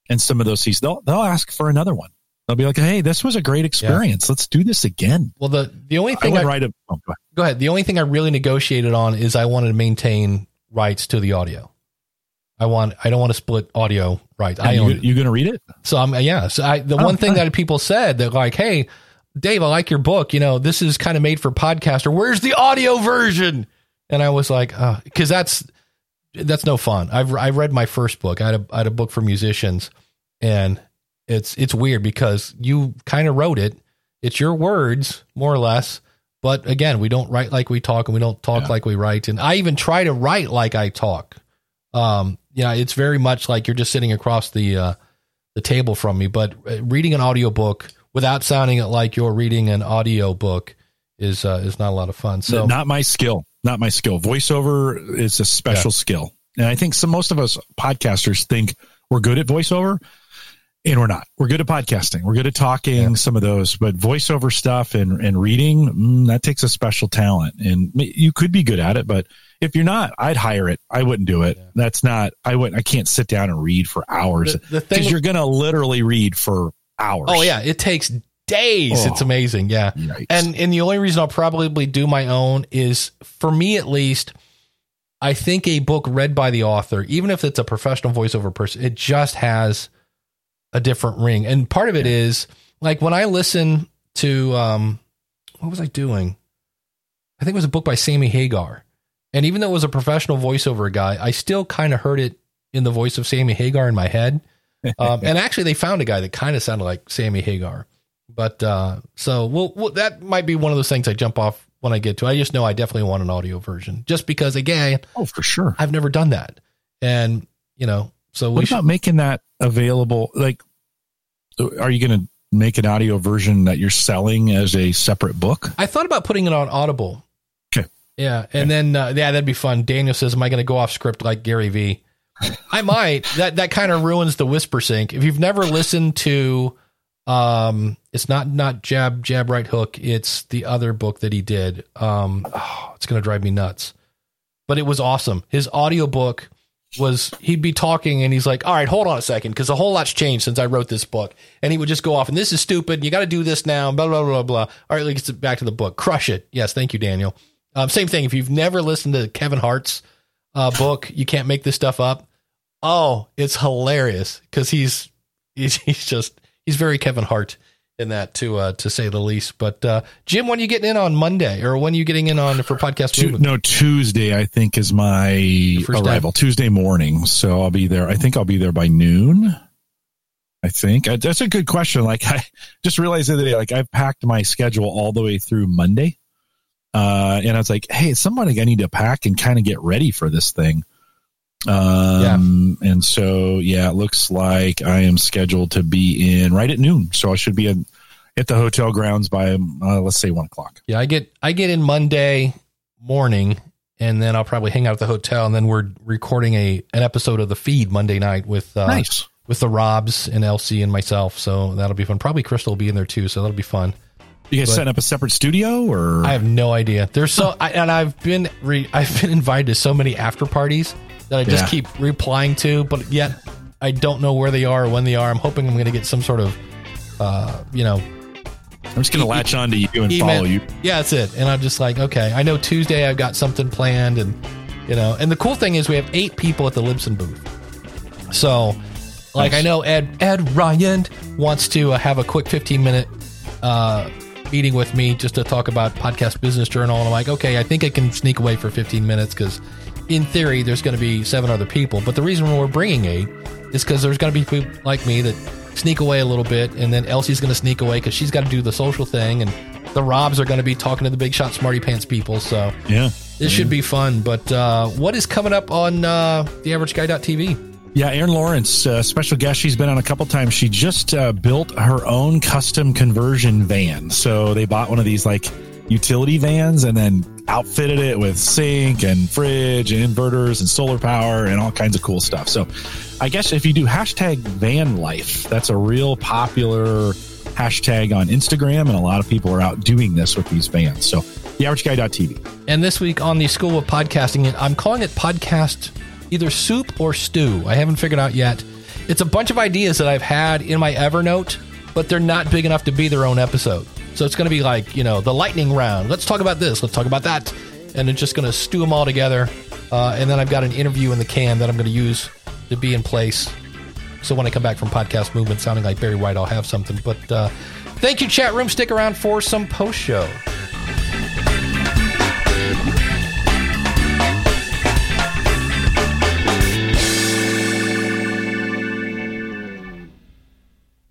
and some of those seasons, they'll, they'll ask for another one. They'll be like, Hey, this was a great experience. Let's do this again. Well, the, the only I thing would I, write a, oh, go ahead. go ahead. The only thing I really negotiated on is I wanted to maintain rights to the audio. I want, I don't want to split audio rights. I you, own, you going to read it? So I'm yeah. So I the Oh, one thing that people said that like, hey, Dave, I like your book. You know, this is kind of made for podcaster. Where's the audio version? And I was like, because that's that's no fun. I've I read my first book. I had a I had a book for musicians, and it's it's weird because you kind of wrote it. It's your words more or less. But again, we don't write like we talk, and we don't talk Yeah. like we write. And I even try to write like I talk. Um, yeah, it's very much like you're just sitting across the uh, the table from me. But uh, reading an audiobook without sounding like you're reading an audio book is uh, is not a lot of fun. So not my skill, not my skill. Voiceover is a special yeah. skill, and I think some most of us podcasters think we're good at voiceover, and we're not. We're good at podcasting. We're good at talking. Yeah. Some of those, but voiceover stuff and and reading mm, that takes a special talent, and you could be good at it, but if you're not, I'd hire it. I wouldn't do it. Yeah. That's not. I wouldn't. I can't sit down and read for hours because you're going to literally read for hours. Oh yeah, it takes days. Oh, it's amazing. Yeah. Yikes. And and the only reason I'll probably do my own is for me at least. I think a book read by the author, even if it's a professional voiceover person, it just has a different ring. And part of it is like when I listen to um what was I doing? I think it was a book by Sammy Hagar. And even though it was a professional voiceover guy, I still kind of heard it in the voice of Sammy Hagar in my head. Um, and actually, they found a guy that kind of sounded like Sammy Hagar. But uh, so well, well, that might be one of those things I jump off when I get to. I just know I definitely want an audio version, just because again, oh for sure, I've never done that, and you know, so what about should, making that available? Like, are you going to make an audio version that you're selling as a separate book? I thought about putting it on Audible Okay. yeah, and then uh, yeah, that'd be fun. Daniel says, "Am I going to go off script like Gary Vee?" [LAUGHS] I might. That that kind of ruins the Whispersync. If you've never listened to, um, it's not not jab jab right hook. It's the other book that he did. Um, oh, it's going to drive me nuts. But it was awesome. His audiobook was he'd be talking and he's like, "All right, hold on a second, because a whole lot's changed since I wrote this book." And he would just go off and this is stupid. You got to do this now. Blah blah blah blah. All right, let's get back to the book. Crush it. Yes, thank you, Daniel. Um, same thing. If you've never listened to Kevin Hart's uh, book, you can't make this stuff up. Oh, it's hilarious because he's, he's he's just he's very Kevin Hart in that to uh, to say the least. But uh, Jim, when are you getting in on Monday, or when are you getting in on for podcast? Tu- no, Tuesday I think is my arrival. Tuesday morning, so I'll be there. I think I'll be there by noon. I think that's a good question. Like I just realized the other day, like I've packed my schedule all the way through Monday. Uh, and I was like, hey, it's somebody I need to pack and kind of get ready for this thing. Um, yeah. and so, yeah, it looks like I am scheduled to be in right at noon. So I should be in, at the hotel grounds by, uh, let's say one o'clock. Yeah. I get, I get in Monday morning and then I'll probably hang out at the hotel and then we're recording a, an episode of the feed Monday night with, uh, nice. with the Robs and Elsie and myself. So that'll be fun. Probably Crystal will be in there too. So that'll be fun. You guys setting up a separate studio, or I have no idea. There's so, I, and I've been re, I've been [LAUGHS] invited to so many after parties that I just yeah. keep replying to, but yet I don't know where they are or when they are. I'm hoping I'm going to get some sort of, uh, you know, I'm just going to e- latch on to you and email. follow you. Yeah, that's it. And I'm just like, okay, I know Tuesday I've got something planned, and you know, and the cool thing is we have eight people at the Libsyn booth. So, like, nice. I know Ed Ed Ryan wants to uh, have a quick 15 minute uh, meeting with me just to talk about podcast business journal and i'm like okay i think i can sneak away for 15 minutes because in theory there's going to be seven other people but the reason we're bringing eight is because there's going to be people like me that sneak away a little bit and then elsie's going to sneak away because she's got to do the social thing and the robs are going to be talking to the big shot smarty pants people so yeah this yeah. should be fun but uh, what is coming up on uh, the average guy.tv yeah, Erin Lawrence, uh, special guest. She's been on a couple times. She just uh, built her own custom conversion van. So they bought one of these like utility vans and then outfitted it with sink and fridge and inverters and solar power and all kinds of cool stuff. So I guess if you do hashtag van life, that's a real popular hashtag on Instagram. And a lot of people are out doing this with these vans. So theaverageguy.tv. And this week on the School of Podcasting, I'm calling it Podcast either soup or stew. I haven't figured out yet. It's a bunch of ideas that I've had in my Evernote, but they're not big enough to be their own episode. So it's going to be like, you know, the lightning round. Let's talk about this. Let's talk about that. And it's just going to stew them all together. Uh, and then I've got an interview in the can that I'm going to use to be in place. So when I come back from Podcast Movement sounding like Barry White, I'll have something. But uh, thank you, chat room. Stick around for some post show.